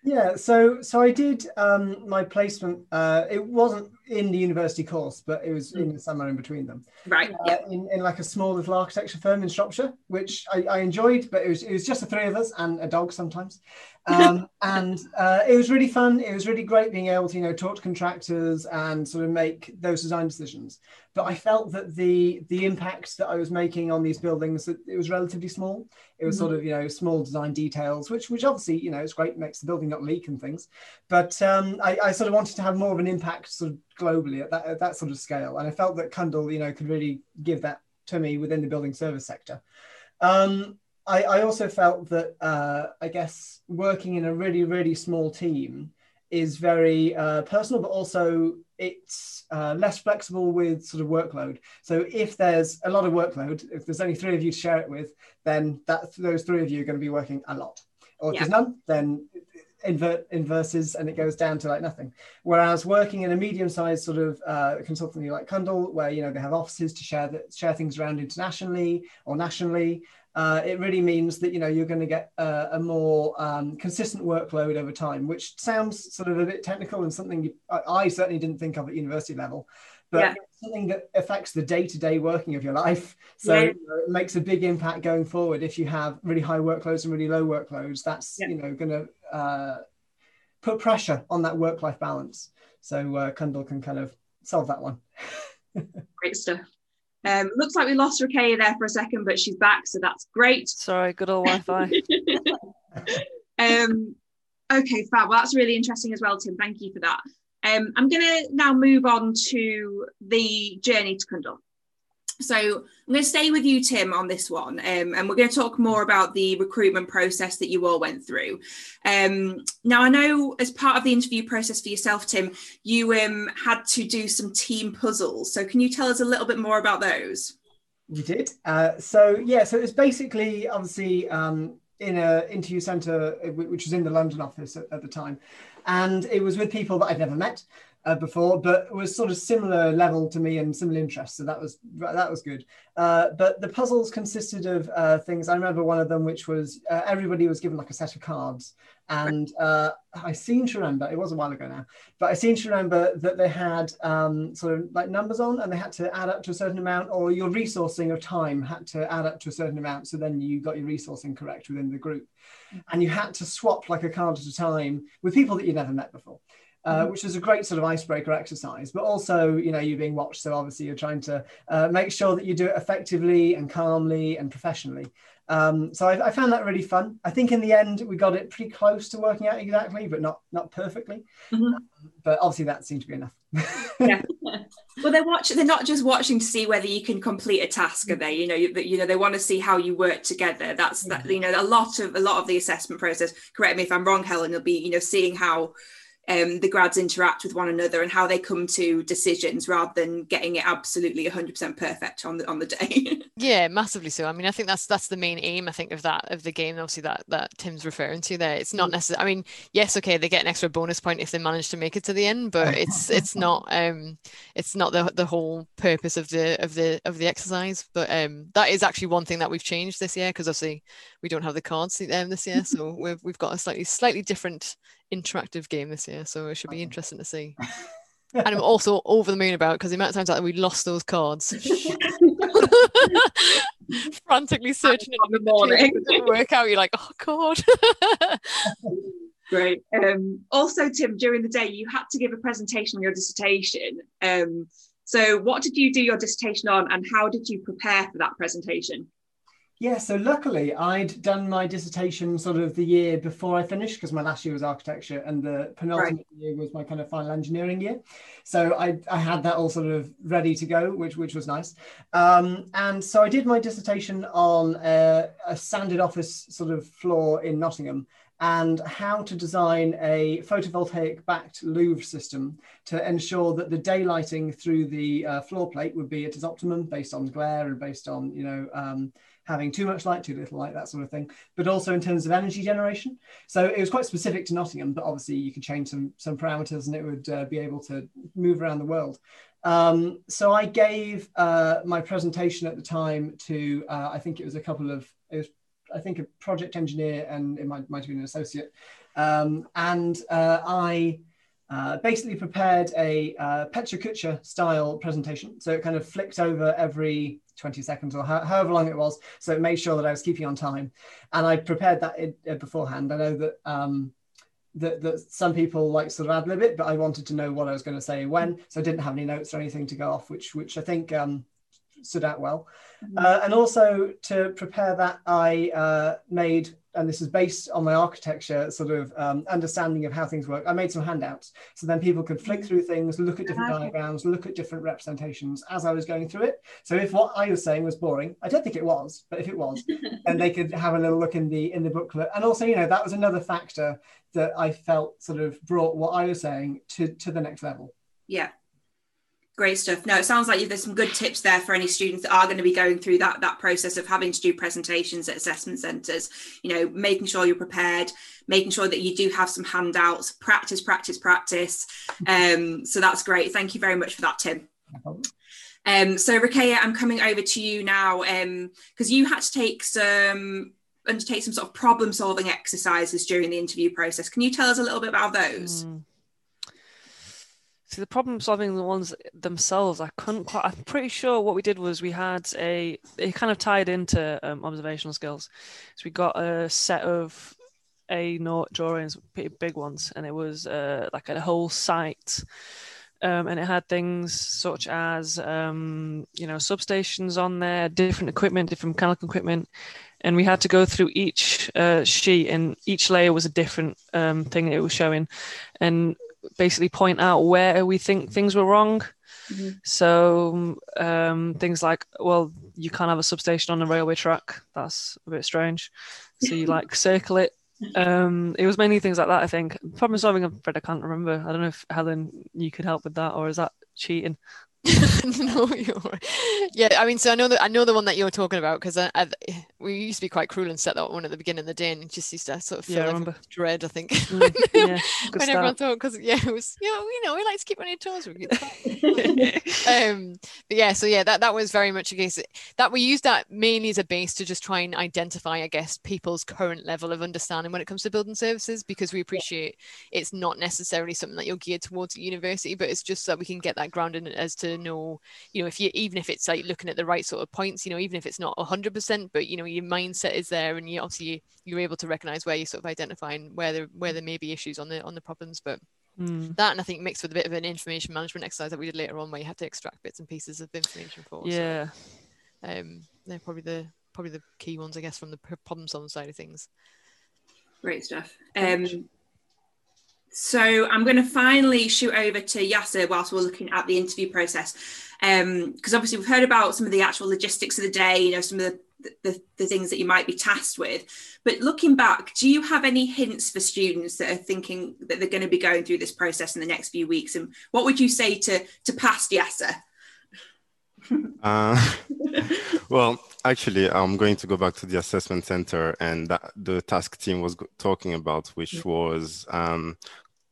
Yeah, so so I did um, my placement. Uh, it wasn't in the university course, but it was in somewhere in between them. Right. Uh, in, in like a small little architecture firm in Shropshire, which I, I enjoyed, but it was it was just the three of us and a dog sometimes. Um, and uh, it was really fun. It was really great being able to you know talk to contractors and sort of make those design decisions. But I felt that the the impact that I was making on these buildings that it was relatively small. It was mm-hmm. sort of you know small design details, which which obviously you know it's great, makes the building not leak and things. But um, I, I sort of wanted to have more of an impact sort of globally at that at that sort of scale, and I felt that Cundall you know could really give that to me within the building service sector. Um, I, I also felt that uh, I guess working in a really really small team is very uh, personal, but also it's uh, less flexible with sort of workload. So if there's a lot of workload, if there's only three of you to share it with, then that those three of you are going to be working a lot. Or if Yeah. there's none, then invert inverses and it goes down to like nothing. Whereas working in a medium-sized sort of uh, consultancy like Cundall, where you know they have offices to share that share things around internationally or nationally, uh, it really means that you know you're going to get a, a more um, consistent workload over time, which sounds sort of a bit technical and something you, I, I certainly didn't think of at university level, but Yeah. something that affects the day-to-day working of your life. So Yeah. you know, it makes a big impact going forward. If you have really high workloads and really low workloads, that's Yeah. you know going to uh, put pressure on that work-life balance. So uh, Cundall can kind of solve that one. Great stuff. Um, looks like we lost Ruqayyah there for a second, but she's back, so that's great. Sorry, good old Wi-Fi. um, okay, fab. Well, that's really interesting as well, Tim. Thank you for that. Um, I'm going to now move on to the journey to Cundall. So I'm going to stay with you, Tim, on this one, um, and we're going to talk more about the recruitment process that you all went through. Um, now, I know as part of the interview process for yourself, Tim, you um, had to do some team puzzles. So can you tell us a little bit more about those? You did. Uh, so yeah, so it was basically obviously um, in a interview centre, uh, which was in the London office at, at the time, and it was with people that I'd never met uh, before, but was sort of similar level to me and similar interests. So that was that was good. Uh, but the puzzles consisted of uh, things. I remember one of them, which was uh, everybody was given like a set of cards, and uh, I seem to remember it was a while ago now, but I seem to remember that they had um, sort of like numbers on, and they had to add up to a certain amount, or your resourcing of time had to add up to a certain amount. So then you got your resourcing correct within the group, and you had to swap like a card at a time with people that you'd never met before. Uh, which is a great sort of icebreaker exercise, but also, you know, you're being watched. So obviously, you're trying to uh, make sure that you do it effectively and calmly and professionally. Um, so I, I found that really fun. I think in the end we got it pretty close to working out exactly, but not not perfectly. Mhm. Um, but obviously that seemed to be enough. yeah. Well, they're watching. They're not just watching to see whether you can complete a task, are they? You know, you, you know, they want to see how you work together. That's that. You know, a lot of a lot of the assessment process. Correct me if I'm wrong, Helen. Will be you know seeing how um, the grads interact with one another and how they come to decisions rather than getting it absolutely 100% perfect on the on the day. Yeah, massively so. I mean, I think that's that's the main aim. I think of that of the game. Obviously, that that Tim's referring to there. It's not necessary. I mean, yes, okay, they get an extra bonus point if they manage to make it to the end, but it's it's not um it's not the the whole purpose of the of the of the exercise. But um that is actually one thing that we've changed this year because obviously we don't have the cards um, this year, so we've we've got a slightly slightly different interactive game this year. So it should be interesting to see. And I'm also over the moon about because the amount of times that we lost those cards. Frantically searching in the morning. didn't work out. You're like, oh god. Great. Um, also, Tim, during the day, you had to give a presentation on your dissertation. Um, so, what did you do your dissertation on, and how did you prepare for that presentation? Yeah, so luckily I'd done my dissertation sort of the year before I finished because my last year was architecture and the penultimate year was my kind of final engineering year. So I, I had that all sort of ready to go, which which was nice. Um, and so I did my dissertation on a, a sanded office sort of floor in Nottingham and how to design a photovoltaic backed Louvre system to ensure that the daylighting through the uh, floor plate would be at its optimum based on glare and based on, you know, um, having too much light, too little light, that sort of thing, but also in terms of energy generation. So it was quite specific to Nottingham, but obviously you could change some, some parameters and it would uh, be able to move around the world. Um, so I gave uh, my presentation at the time to, uh, I think it was a couple of, it was, I think a project engineer and it might, might have been an associate. Um, and uh, I uh, basically prepared a uh, PechaKucha style presentation. So it kind of flicked over every 20 seconds or ho- however long it was. So it made sure that I was keeping on time. And I prepared that in, uh, beforehand. I know that, um, that, that some people like sort of ad lib it, but I wanted to know what I was going to say when. So I didn't have any notes or anything to go off, which, which I think um, stood out well. Uh, and also to prepare that, I uh, made and this is based on my architecture sort of um, understanding of how things work. I made some handouts so then people could flick through things, look at different diagrams, look at different representations as I was going through it. So if what I was saying was boring, I don't think it was, but if it was, then they could have a little look in the in the booklet. And also, you know, that was another factor that I felt sort of brought what I was saying to to the next level. Yeah, Great stuff. No, it sounds like there's some good tips there for any students that are going to be going through that that process of having to do presentations at assessment centres. You know, making sure you're prepared, making sure that you do have some handouts, practice, practice, practice. Um, so that's great. Thank you very much for that, Tim. Um, so Ruqayyah, I'm coming over to you now because um, you had to take some undertake some sort of problem solving exercises during the interview process. Can you tell us a little bit about those? Mm. See, the problem solving the ones themselves, I couldn't quite. I'm pretty sure what we did was we had a. It kind of tied into um, observational skills. So we got a set of A0 drawings, pretty big ones, and it was uh, like a whole site. Um, and it had things such as um, you know substations on there, different equipment, different mechanical equipment, and we had to go through each uh, sheet, and each layer was a different um, thing it was showing, and basically point out where we think things were wrong. Mm-hmm. So um, things like, well, you can't have a substation on a railway track. That's a bit strange. So you like circle it. Um, it was mainly things like that. I think problem solving. I'm afraid I can't remember. I don't know if Helen, you could help with that, or is that cheating? no, you're. Yeah, I mean, so I know that I know the one that you're talking about because I, I, we used to be quite cruel and set that one at the beginning of the day, and it just used to sort of feel yeah, I dread. I think mm, yeah, when everyone thought because yeah, it was you know you know we like to keep on your toes. um, but yeah, so yeah, that that was very much a case that we used that mainly as a base to just try and identify, I guess, people's current level of understanding when it comes to building services because we appreciate it's not necessarily something that you're geared towards at university, but it's just so that we can get that grounded as to to know you know if you even if it's like looking at the right sort of points you know even if it's not 100% but you know your mindset is there and you obviously you're able to recognize where you're sort of identifying where there where there may be issues on the on the problems but Mm. That and I think mixed with a bit of an information management exercise that we did later on, where you have to extract bits and pieces of information for. Yeah, so, um, they're probably the probably the key ones, I guess, from the problem solving side of things. Great stuff. Um, so I'm going to finally shoot over to Yasser whilst we're looking at the interview process, because um, obviously we've heard about some of the actual logistics of the day, you know, some of the, the, the things that you might be tasked with. But looking back, do you have any hints for students that are thinking that they're going to be going through this process in the next few weeks? And what would you say to to past Yasser? uh, well, actually, I'm going to go back to the assessment center and that the task team was talking about, which was um,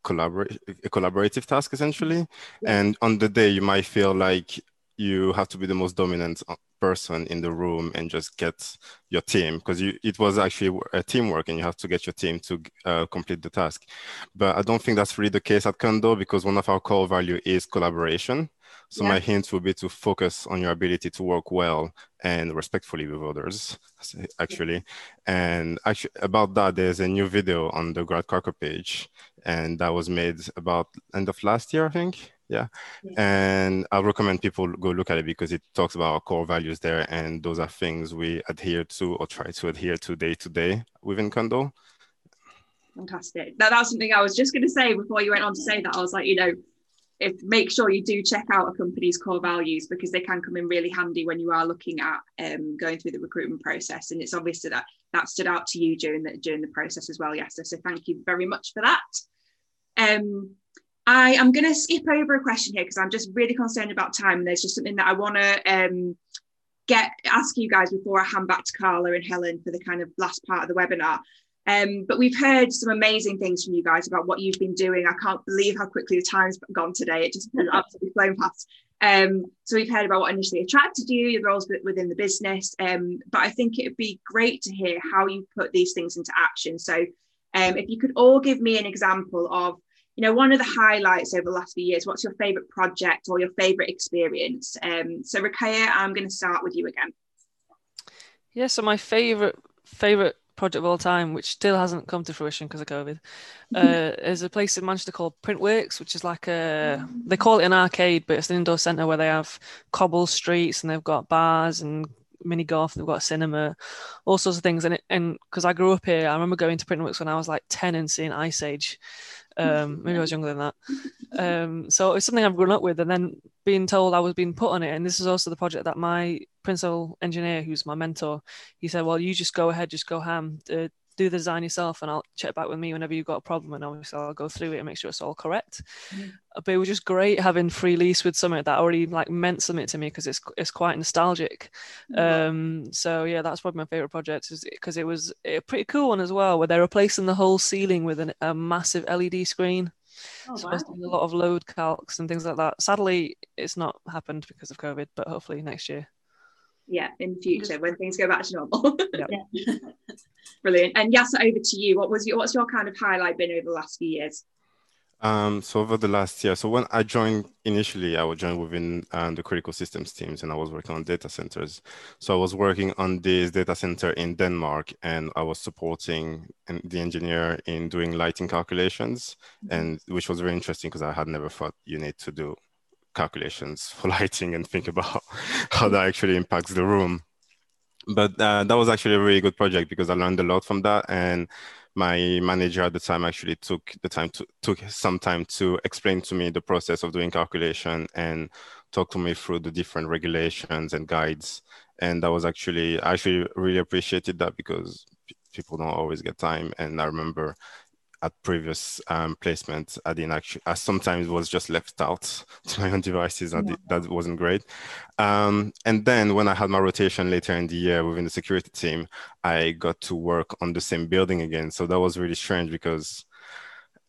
collaborate a collaborative task essentially. And on the day, you might feel like you have to be the most dominant uh, person in the room and just get your team because you it was actually a teamwork and you have to get your team to uh, complete the task but i don't think that's really the case at Cundall because one of our core value is collaboration so yeah. my hint would be to focus on your ability to work well and respectfully with others, actually. And actually, about that, there's a new video on the GradCracker page, and that was made about end of last year, I think. Yeah. yeah. And I recommend people go look at it because it talks about our core values there, and those are things we adhere to or try to adhere to day to day within Cundall. Fantastic. That, that's something I was just going to say before you went on to say that. I was like, you know, if make sure you do check out a company's core values because they can come in really handy when you are looking at um, going through the recruitment process and it's obvious that that stood out to you during the during the process as well yes so thank you very much for that um, I am going to skip over a question here because I'm just really concerned about time and there's just something that I want to um, get ask you guys before I hand back to Carla and Helen for the kind of last part of the webinar um, but we've heard some amazing things from you guys about what you've been doing. I can't believe how quickly the time's gone today. It just absolutely flown past. Um, so we've heard about what initially attracted you, your roles within the business. Um, but I think it would be great to hear how you put these things into action. So um, if you could all give me an example of, you know, one of the highlights over the last few years, what's your favorite project or your favorite experience? Um, so Ruqayyah, I'm going to start with you again. Yeah, so my favorite favorite project of all time, which still hasn't come to fruition because of COVID, uh, is a place in Manchester called Printworks, which is like a they call it an arcade, but it's an indoor centre where they have cobble streets and they've got bars and mini golf, they've got a cinema, all sorts of things. And it, and because I grew up here, I remember going to Printworks when I was like 10 and seeing Ice Age. Um, maybe I was younger than that. Um, so it's something I've grown up with, and then being told I was being put on it. And this is also the project that my principal engineer, who's my mentor, he said, "Well, you just go ahead, just go ham, uh, do the design yourself, and I'll check back with me whenever you've got a problem, and obviously I'll go through it and make sure it's all correct." Mm-hmm. But it was just great having free lease with something that already like meant something to me because it's it's quite nostalgic. Mm-hmm. Um, so yeah, that's probably my favorite project, is because it was a pretty cool one as well, where they're replacing the whole ceiling with an, a massive LED screen. Oh, wow. a lot of load calcs and things like that. Sadly, it's not happened because of COVID, but hopefully next year yeah in the future when things go back to normal yeah. brilliant and Yasser over to you what was your what's your kind of highlight been over the last few years um, so over the last year, so when I joined initially, I was joined within um, the critical systems teams, and I was working on data centers. So I was working on this data center in Denmark, and I was supporting the engineer in doing lighting calculations, mm-hmm. and which was very interesting because I had never thought you need to do calculations for lighting and think about how that actually impacts the room. But uh, that was actually a really good project because I learned a lot from that. And my manager at the time actually took the time to took some time to explain to me the process of doing calculation and talk to me through the different regulations and guides. And that was actually I actually really appreciated that because people don't always get time. And I remember at previous um, placements, I didn't actually, I sometimes was just left out to my own devices. And yeah. that wasn't great. Um, and then when I had my rotation later in the year within the security team, I got to work on the same building again. So that was really strange because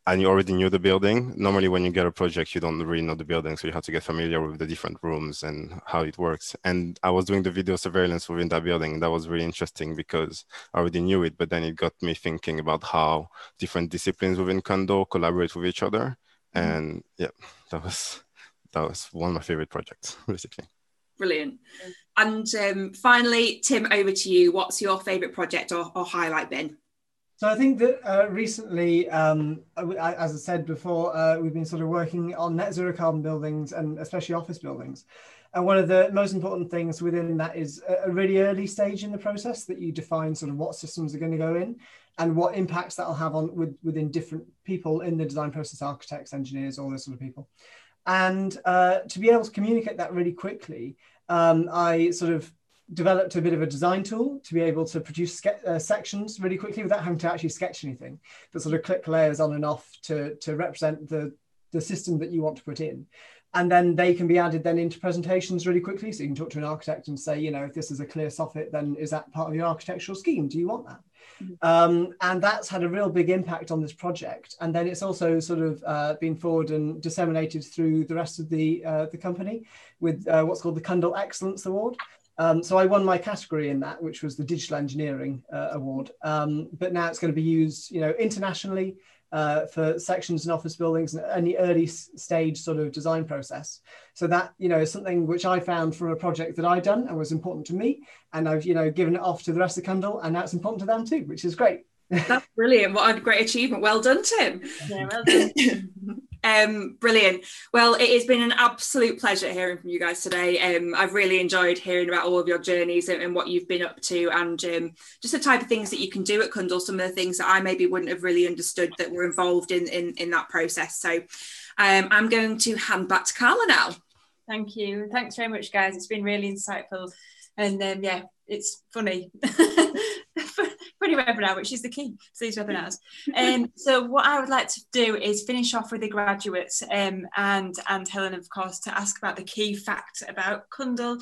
and you already knew the building. Normally, when you get a project, you don't really know the building, so you have to get familiar with the different rooms and how it works. And I was doing the video surveillance within that building. That was really interesting because I already knew it, but then it got me thinking about how different disciplines within Cundall collaborate with each other. Mm-hmm. And yeah, that was that was one of my favorite projects, basically. Brilliant. And um, finally, Tim, over to you. What's your favorite project or, or highlight been? So I think that uh, recently, um, as I said before, uh, we've been sort of working on net zero carbon buildings and especially office buildings. And one of the most important things within that is a really early stage in the process that you define sort of what systems are going to go in and what impacts that'll have on with, within different people in the design process, architects, engineers, all those sort of people. And uh, to be able to communicate that really quickly, um, I sort of developed a bit of a design tool to be able to produce uh, sections really quickly without having to actually sketch anything, but sort of click layers on and off to, to represent the, the system that you want to put in. And then they can be added then into presentations really quickly. So you can talk to an architect and say, you know, if this is a clear soffit, then is that part of your architectural scheme? Do you want that? Mm-hmm. Um, and that's had a real big impact on this project. And then it's also sort of uh, been forward and disseminated through the rest of the uh, the company with uh, what's called the Cundall Excellence Award. Um, so I won my category in that, which was the Digital Engineering uh, Award. Um, but now it's going to be used, you know, internationally uh, for sections and office buildings and any early stage sort of design process. So that, you know, is something which I found from a project that I'd done and was important to me. And I've, you know, given it off to the rest of Cundall and now it's important to them too, which is great. That's brilliant. What a great achievement. Well done, Tim. Yeah, well done. Um, brilliant. Well, it has been an absolute pleasure hearing from you guys today. Um, I've really enjoyed hearing about all of your journeys and, and what you've been up to, and um, just the type of things that you can do at Cundall. Some of the things that I maybe wouldn't have really understood that were involved in in, in that process. So, um, I'm going to hand back to Carla now. Thank you. Thanks very much, guys. It's been really insightful, and um, yeah, it's funny. webinar, which is the key to these webinars. Um, so what I would like to do is finish off with the graduates um, and, and Helen, of course, to ask about the key fact about Cundall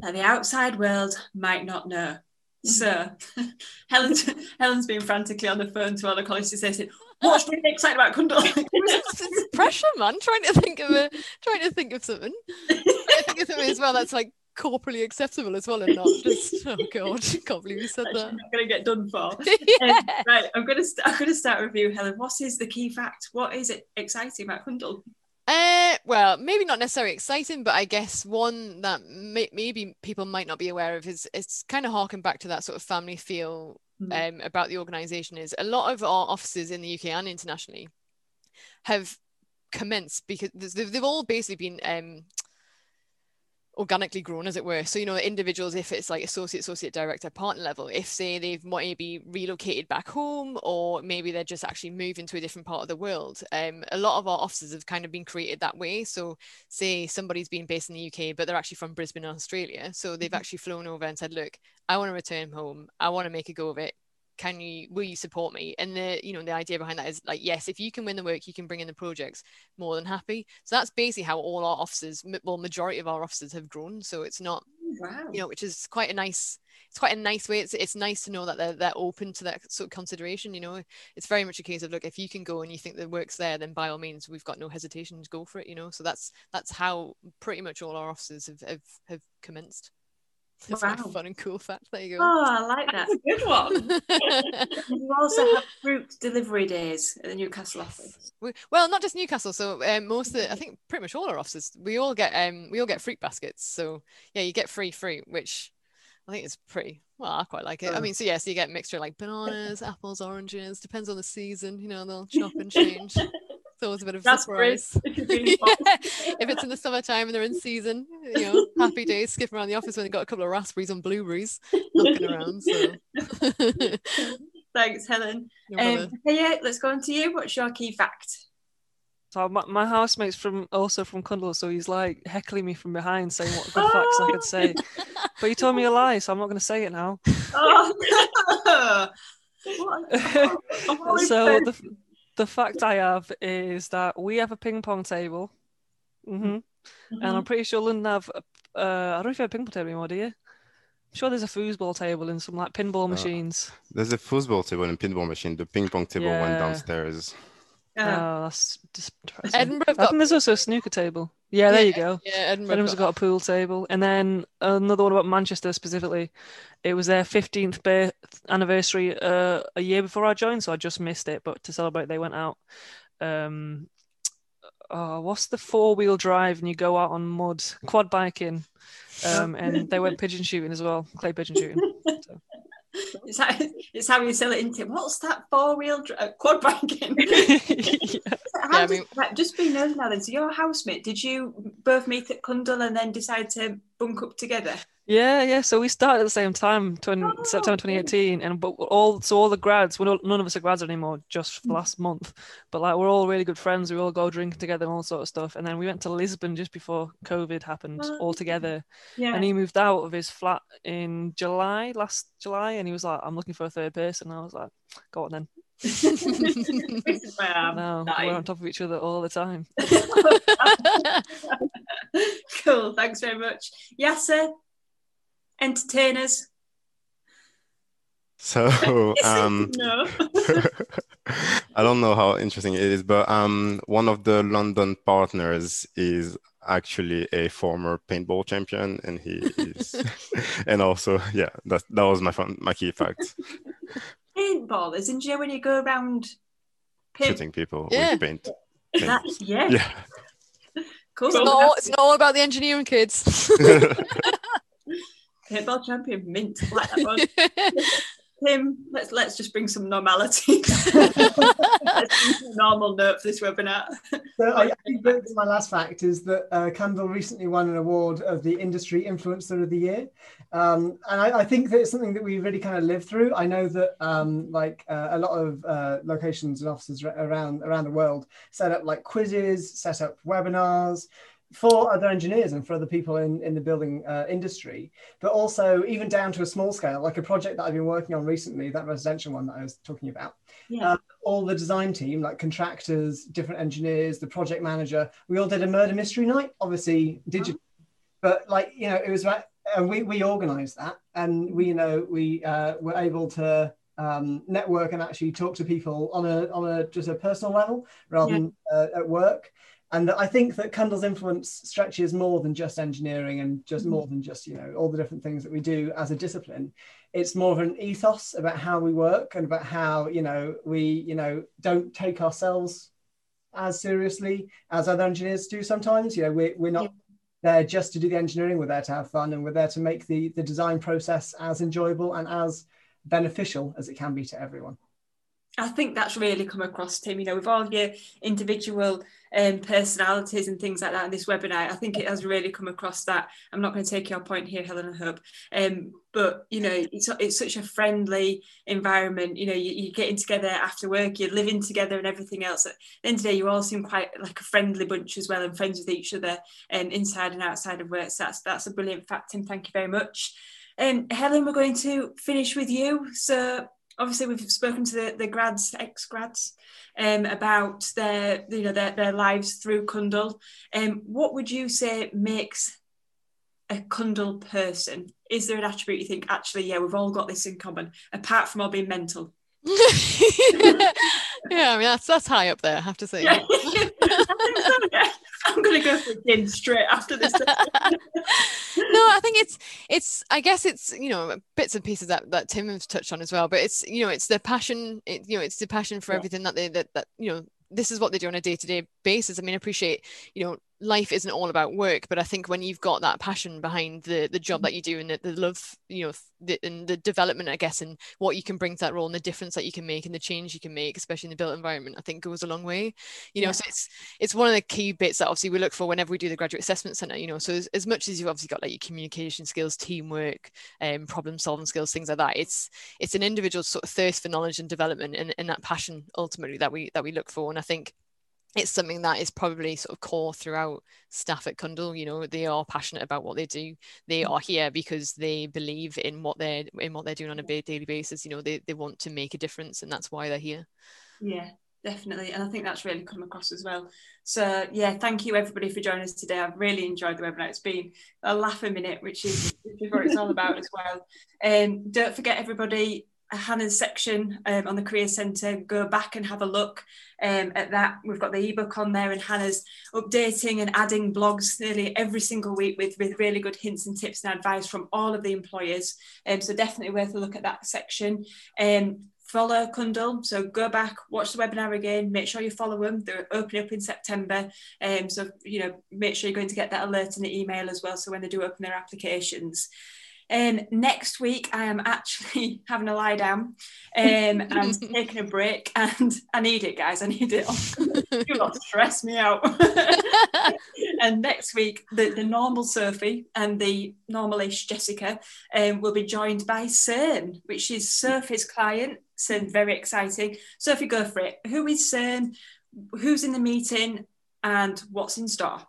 that the outside world might not know. So Helen's, Helen's been frantically on the phone to all the colleges saying, What's really excited about Cundall? it's pressure, man. Trying to think of a trying to think of something. I think of something as well that's like corporally acceptable as well and not just oh god can't believe you said that I'm gonna get done for yeah. um, right I'm gonna st- I'm gonna start with you Helen what is the key fact what is it exciting about Cundall uh, well, maybe not necessarily exciting, but I guess one that may- maybe people might not be aware of is it's kind of harking back to that sort of family feel mm-hmm. um, about the organisation. Is a lot of our offices in the UK and internationally have commenced because they've, they've all basically been um, organically grown as it were. So you know individuals if it's like associate associate director partner level if say they've maybe relocated back home or maybe they're just actually moving to a different part of the world um, a lot of our offices have kind of been created that way. So say somebody's been based in the uk but they're actually from brisbane australia. So they've mm-hmm. actually flown over and said look i want to return home. I want to make a go of it can you will you support me? And the you know the idea behind that is like yes if you can win the work you can bring in the projects more than happy. So that's basically how all our offices well majority of our offices have grown. So it's not oh, wow. you know which is quite a nice it's quite a nice way. It's, it's nice to know that they're, they're open to that sort of consideration you know. It's very much a case of look if you can go and you think the work's there then by all means we've got no hesitation to go for it you know. So that's that's how pretty much all our offices have have, have commenced wow. fun and cool fact. There you go. Oh, I like that. That's a good one. you also have fruit delivery days at the Newcastle office. We, well, not just Newcastle. So um, most of the, I think pretty much all our offices, we all get um, we all get fruit baskets. So yeah, you get free fruit, which I think is pretty. Well, I quite like it. I mean, so yes, yeah, so you get mixture like bananas, apples, oranges. Depends on the season. You know, they'll chop and change. It's always a bit of a surprise. yeah. If it's in the summertime and they're in season, you know, happy days, skipping around the office when they've got a couple of raspberries and blueberries looking around. So. Thanks, Helen. Um, yeah, let's go on to you. What's your key fact? So my, my housemate's from also from Cundall, so he's like heckling me from behind, saying what good facts I could say. But he told me a lie, so I'm not going to say it now. Oh. so the the fact I have is that we have a ping pong table, mm-hmm. Mm-hmm. and I'm pretty sure London have. Uh, I don't know if you have a ping pong table anymore, do you? I'm sure there's a foosball table and some like pinball uh, machines. There's a foosball table and pinball machine. The ping pong table yeah. went downstairs. Oh, that's just depressing. Edinburgh. I think there's also a snooker table. Yeah, there yeah, you go. Yeah, Edinburgh. Edinburgh's got a pool table, and then another one about Manchester specifically. It was their 15th birth anniversary uh, a year before I joined, so I just missed it. But to celebrate, they went out. Um, oh, what's the four wheel drive and you go out on mud? Quad biking. Um, and they went pigeon shooting as well, clay pigeon shooting. So. It's how, it's how you sell it into what's that four wheel uh, quad biking? yeah. I mean, just being known now then, so your housemate, did you both meet at Cundall and then decide to bunk up together? Yeah, yeah. So we started at the same time, 20, oh, September 2018, and but all so all the grads, well, none of us are grads anymore, just for mm. last month. But like we're all really good friends. We all go drinking together and all sort of stuff. And then we went to Lisbon just before COVID happened, oh, all together. Yeah. And he moved out of his flat in July, last July, and he was like, "I'm looking for a third person." And I was like, "Go on then." No, we're on top of each other all the time. cool. Thanks very much. Yasser, entertainers? So um, no. I don't know how interesting it is, but um, one of the London partners is actually a former paintball champion, and he is, and also yeah, that that was my fun, my key fact. Paintball, isn't you when you go around paint- shooting people yeah. with paint? That, yeah. Yeah. Cool. It's, not, it's not all about the engineering kids paintball champion, mint. Like that. Tim, let's let's just bring some normality. normal note for this webinar. So I, I think that's my last fact is that uh, Cundall recently won an award of the Industry Influencer of the Year, um, and I, I, think that it's something that we really kind of live through. I know that um, like uh, a lot of uh, locations and offices around around the world set up like quizzes, set up webinars for other engineers and for other people in, in the building uh, industry, but also even down to a small scale, like a project that I've been working on recently, that residential one that I was talking about. Yeah. Uh, all the design team, like contractors, different engineers, the project manager, we all did a murder mystery night, obviously digital, oh. but like, you know, it was right. And we, we organized that and we, you know, we uh, were able to um, network and actually talk to people on a, on a, just a personal level rather yeah. than uh, at work and I think that Cundall's influence stretches more than just engineering and just mm-hmm. more than just you know all the different things that we do as a discipline. It's more of an ethos about how we work and about how you know we you know don't take ourselves as seriously as other engineers do sometimes. You know we're we're not. Yeah. There just to do the engineering. We're there to have fun, and we're there to make the the design process as enjoyable and as beneficial as it can be to everyone. I think that's really come across, Tim. You know, with all your individual um, personalities and things like that in this webinar, I think it has really come across that. I'm not going to take your point here, Helen, I hope. Um, but, you know, it's, it's such a friendly environment. You know, you, are getting together after work, you're living together and everything else. At the end of the day, you all seem quite like a friendly bunch as well and friends with each other um, inside and outside of work. So that's, that's a brilliant fact, Tim. Thank you very much. Um, Helen, we're going to finish with you. So obviously we've spoken to the, the grads, ex-grads, um, about their, you know, their, their lives through Cundall. Um, what would you say makes a Cundall person? Is there an attribute you think, actually, yeah, we've all got this in common, apart from all being mental? yeah, I mean that's that's high up there, I have to say. Yeah. I'm gonna go for gin straight after this. no, I think it's it's I guess it's you know bits and pieces that that Tim has touched on as well, but it's you know it's the passion, it, you know it's the passion for yeah. everything that they that, that you know this is what they do on a day-to-day basis. I mean, I appreciate you know life isn't all about work but i think when you've got that passion behind the the job that you do and the, the love you know the, and the development i guess and what you can bring to that role and the difference that you can make and the change you can make especially in the built environment i think goes a long way you know yeah. so it's it's one of the key bits that obviously we look for whenever we do the graduate assessment center you know so as, as much as you've obviously got like your communication skills teamwork and um, problem solving skills things like that it's it's an individual sort of thirst for knowledge and development and, and that passion ultimately that we that we look for and i think it's something that is probably sort of core throughout staff at Cundall. You know, they are passionate about what they do. They are here because they believe in what they're in what they're doing on a daily basis. You know, they, they want to make a difference, and that's why they're here. Yeah, definitely, and I think that's really come across as well. So yeah, thank you everybody for joining us today. I've really enjoyed the webinar. It's been a laugh a minute, which is, which is what it's all about as well. And um, don't forget everybody Hannah's section um, on the Career Centre, go back and have a look um, at that. We've got the ebook on there, and Hannah's updating and adding blogs nearly every single week with, with really good hints and tips and advice from all of the employers. Um, so definitely worth a look at that section. Um, follow Cundall. So go back, watch the webinar again, make sure you follow them. They're opening up in September. Um, so, you know, make sure you're going to get that alert in the email as well. So when they do open their applications. Um, next week, I am actually having a lie down um, and taking a break, and I need it, guys. I need it. Do not stress me out. and next week, the, the normal Sophie and the normalish Jessica um, will be joined by CERN, which is Sophie's client. CERN, very exciting. Sophie, go for it. Who is CERN? Who's in the meeting? And what's in store?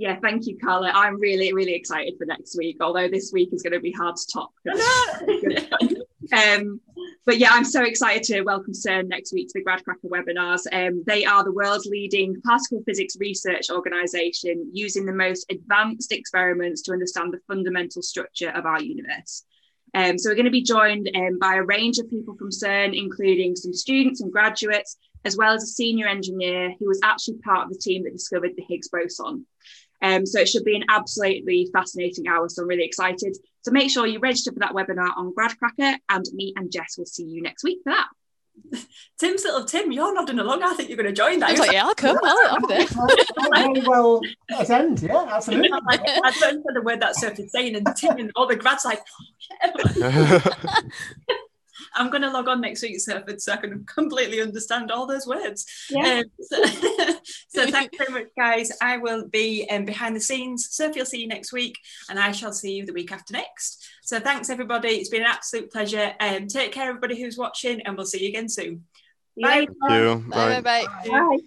Yeah, thank you, Carla. I'm really, really excited for next week, although this week is going to be hard to top. um, but yeah, I'm so excited to welcome CERN next week to the GradCracker webinars. Um, they are the world's leading particle physics research organisation using the most advanced experiments to understand the fundamental structure of our universe. Um, so we're going to be joined um, by a range of people from CERN, including some students and graduates, as well as a senior engineer who was actually part of the team that discovered the Higgs boson. Um, so it should be an absolutely fascinating hour. So I'm really excited. So make sure you register for that webinar on GradCracker, and me and Jess will see you next week for that. Tim's little Tim, you're nodding along. I think you're going to join that. I was like, yeah, I'll come. I'll, I'll be there. Very well attend. Yeah, absolutely. I don't know the word that Sophie's saying, and Tim and all the grads like, oh, yeah. I'm going to log on next week, Surford, so I can completely understand all those words. Yeah. Um, so, so thanks very much, guys. I will be um, behind the scenes. Sophie will see you next week, and I shall see you the week after next. So thanks, everybody. It's been an absolute pleasure. Um, take care, everybody who's watching, and we'll see you again soon. Bye. Thank you. Bye. Bye. Bye. Bye.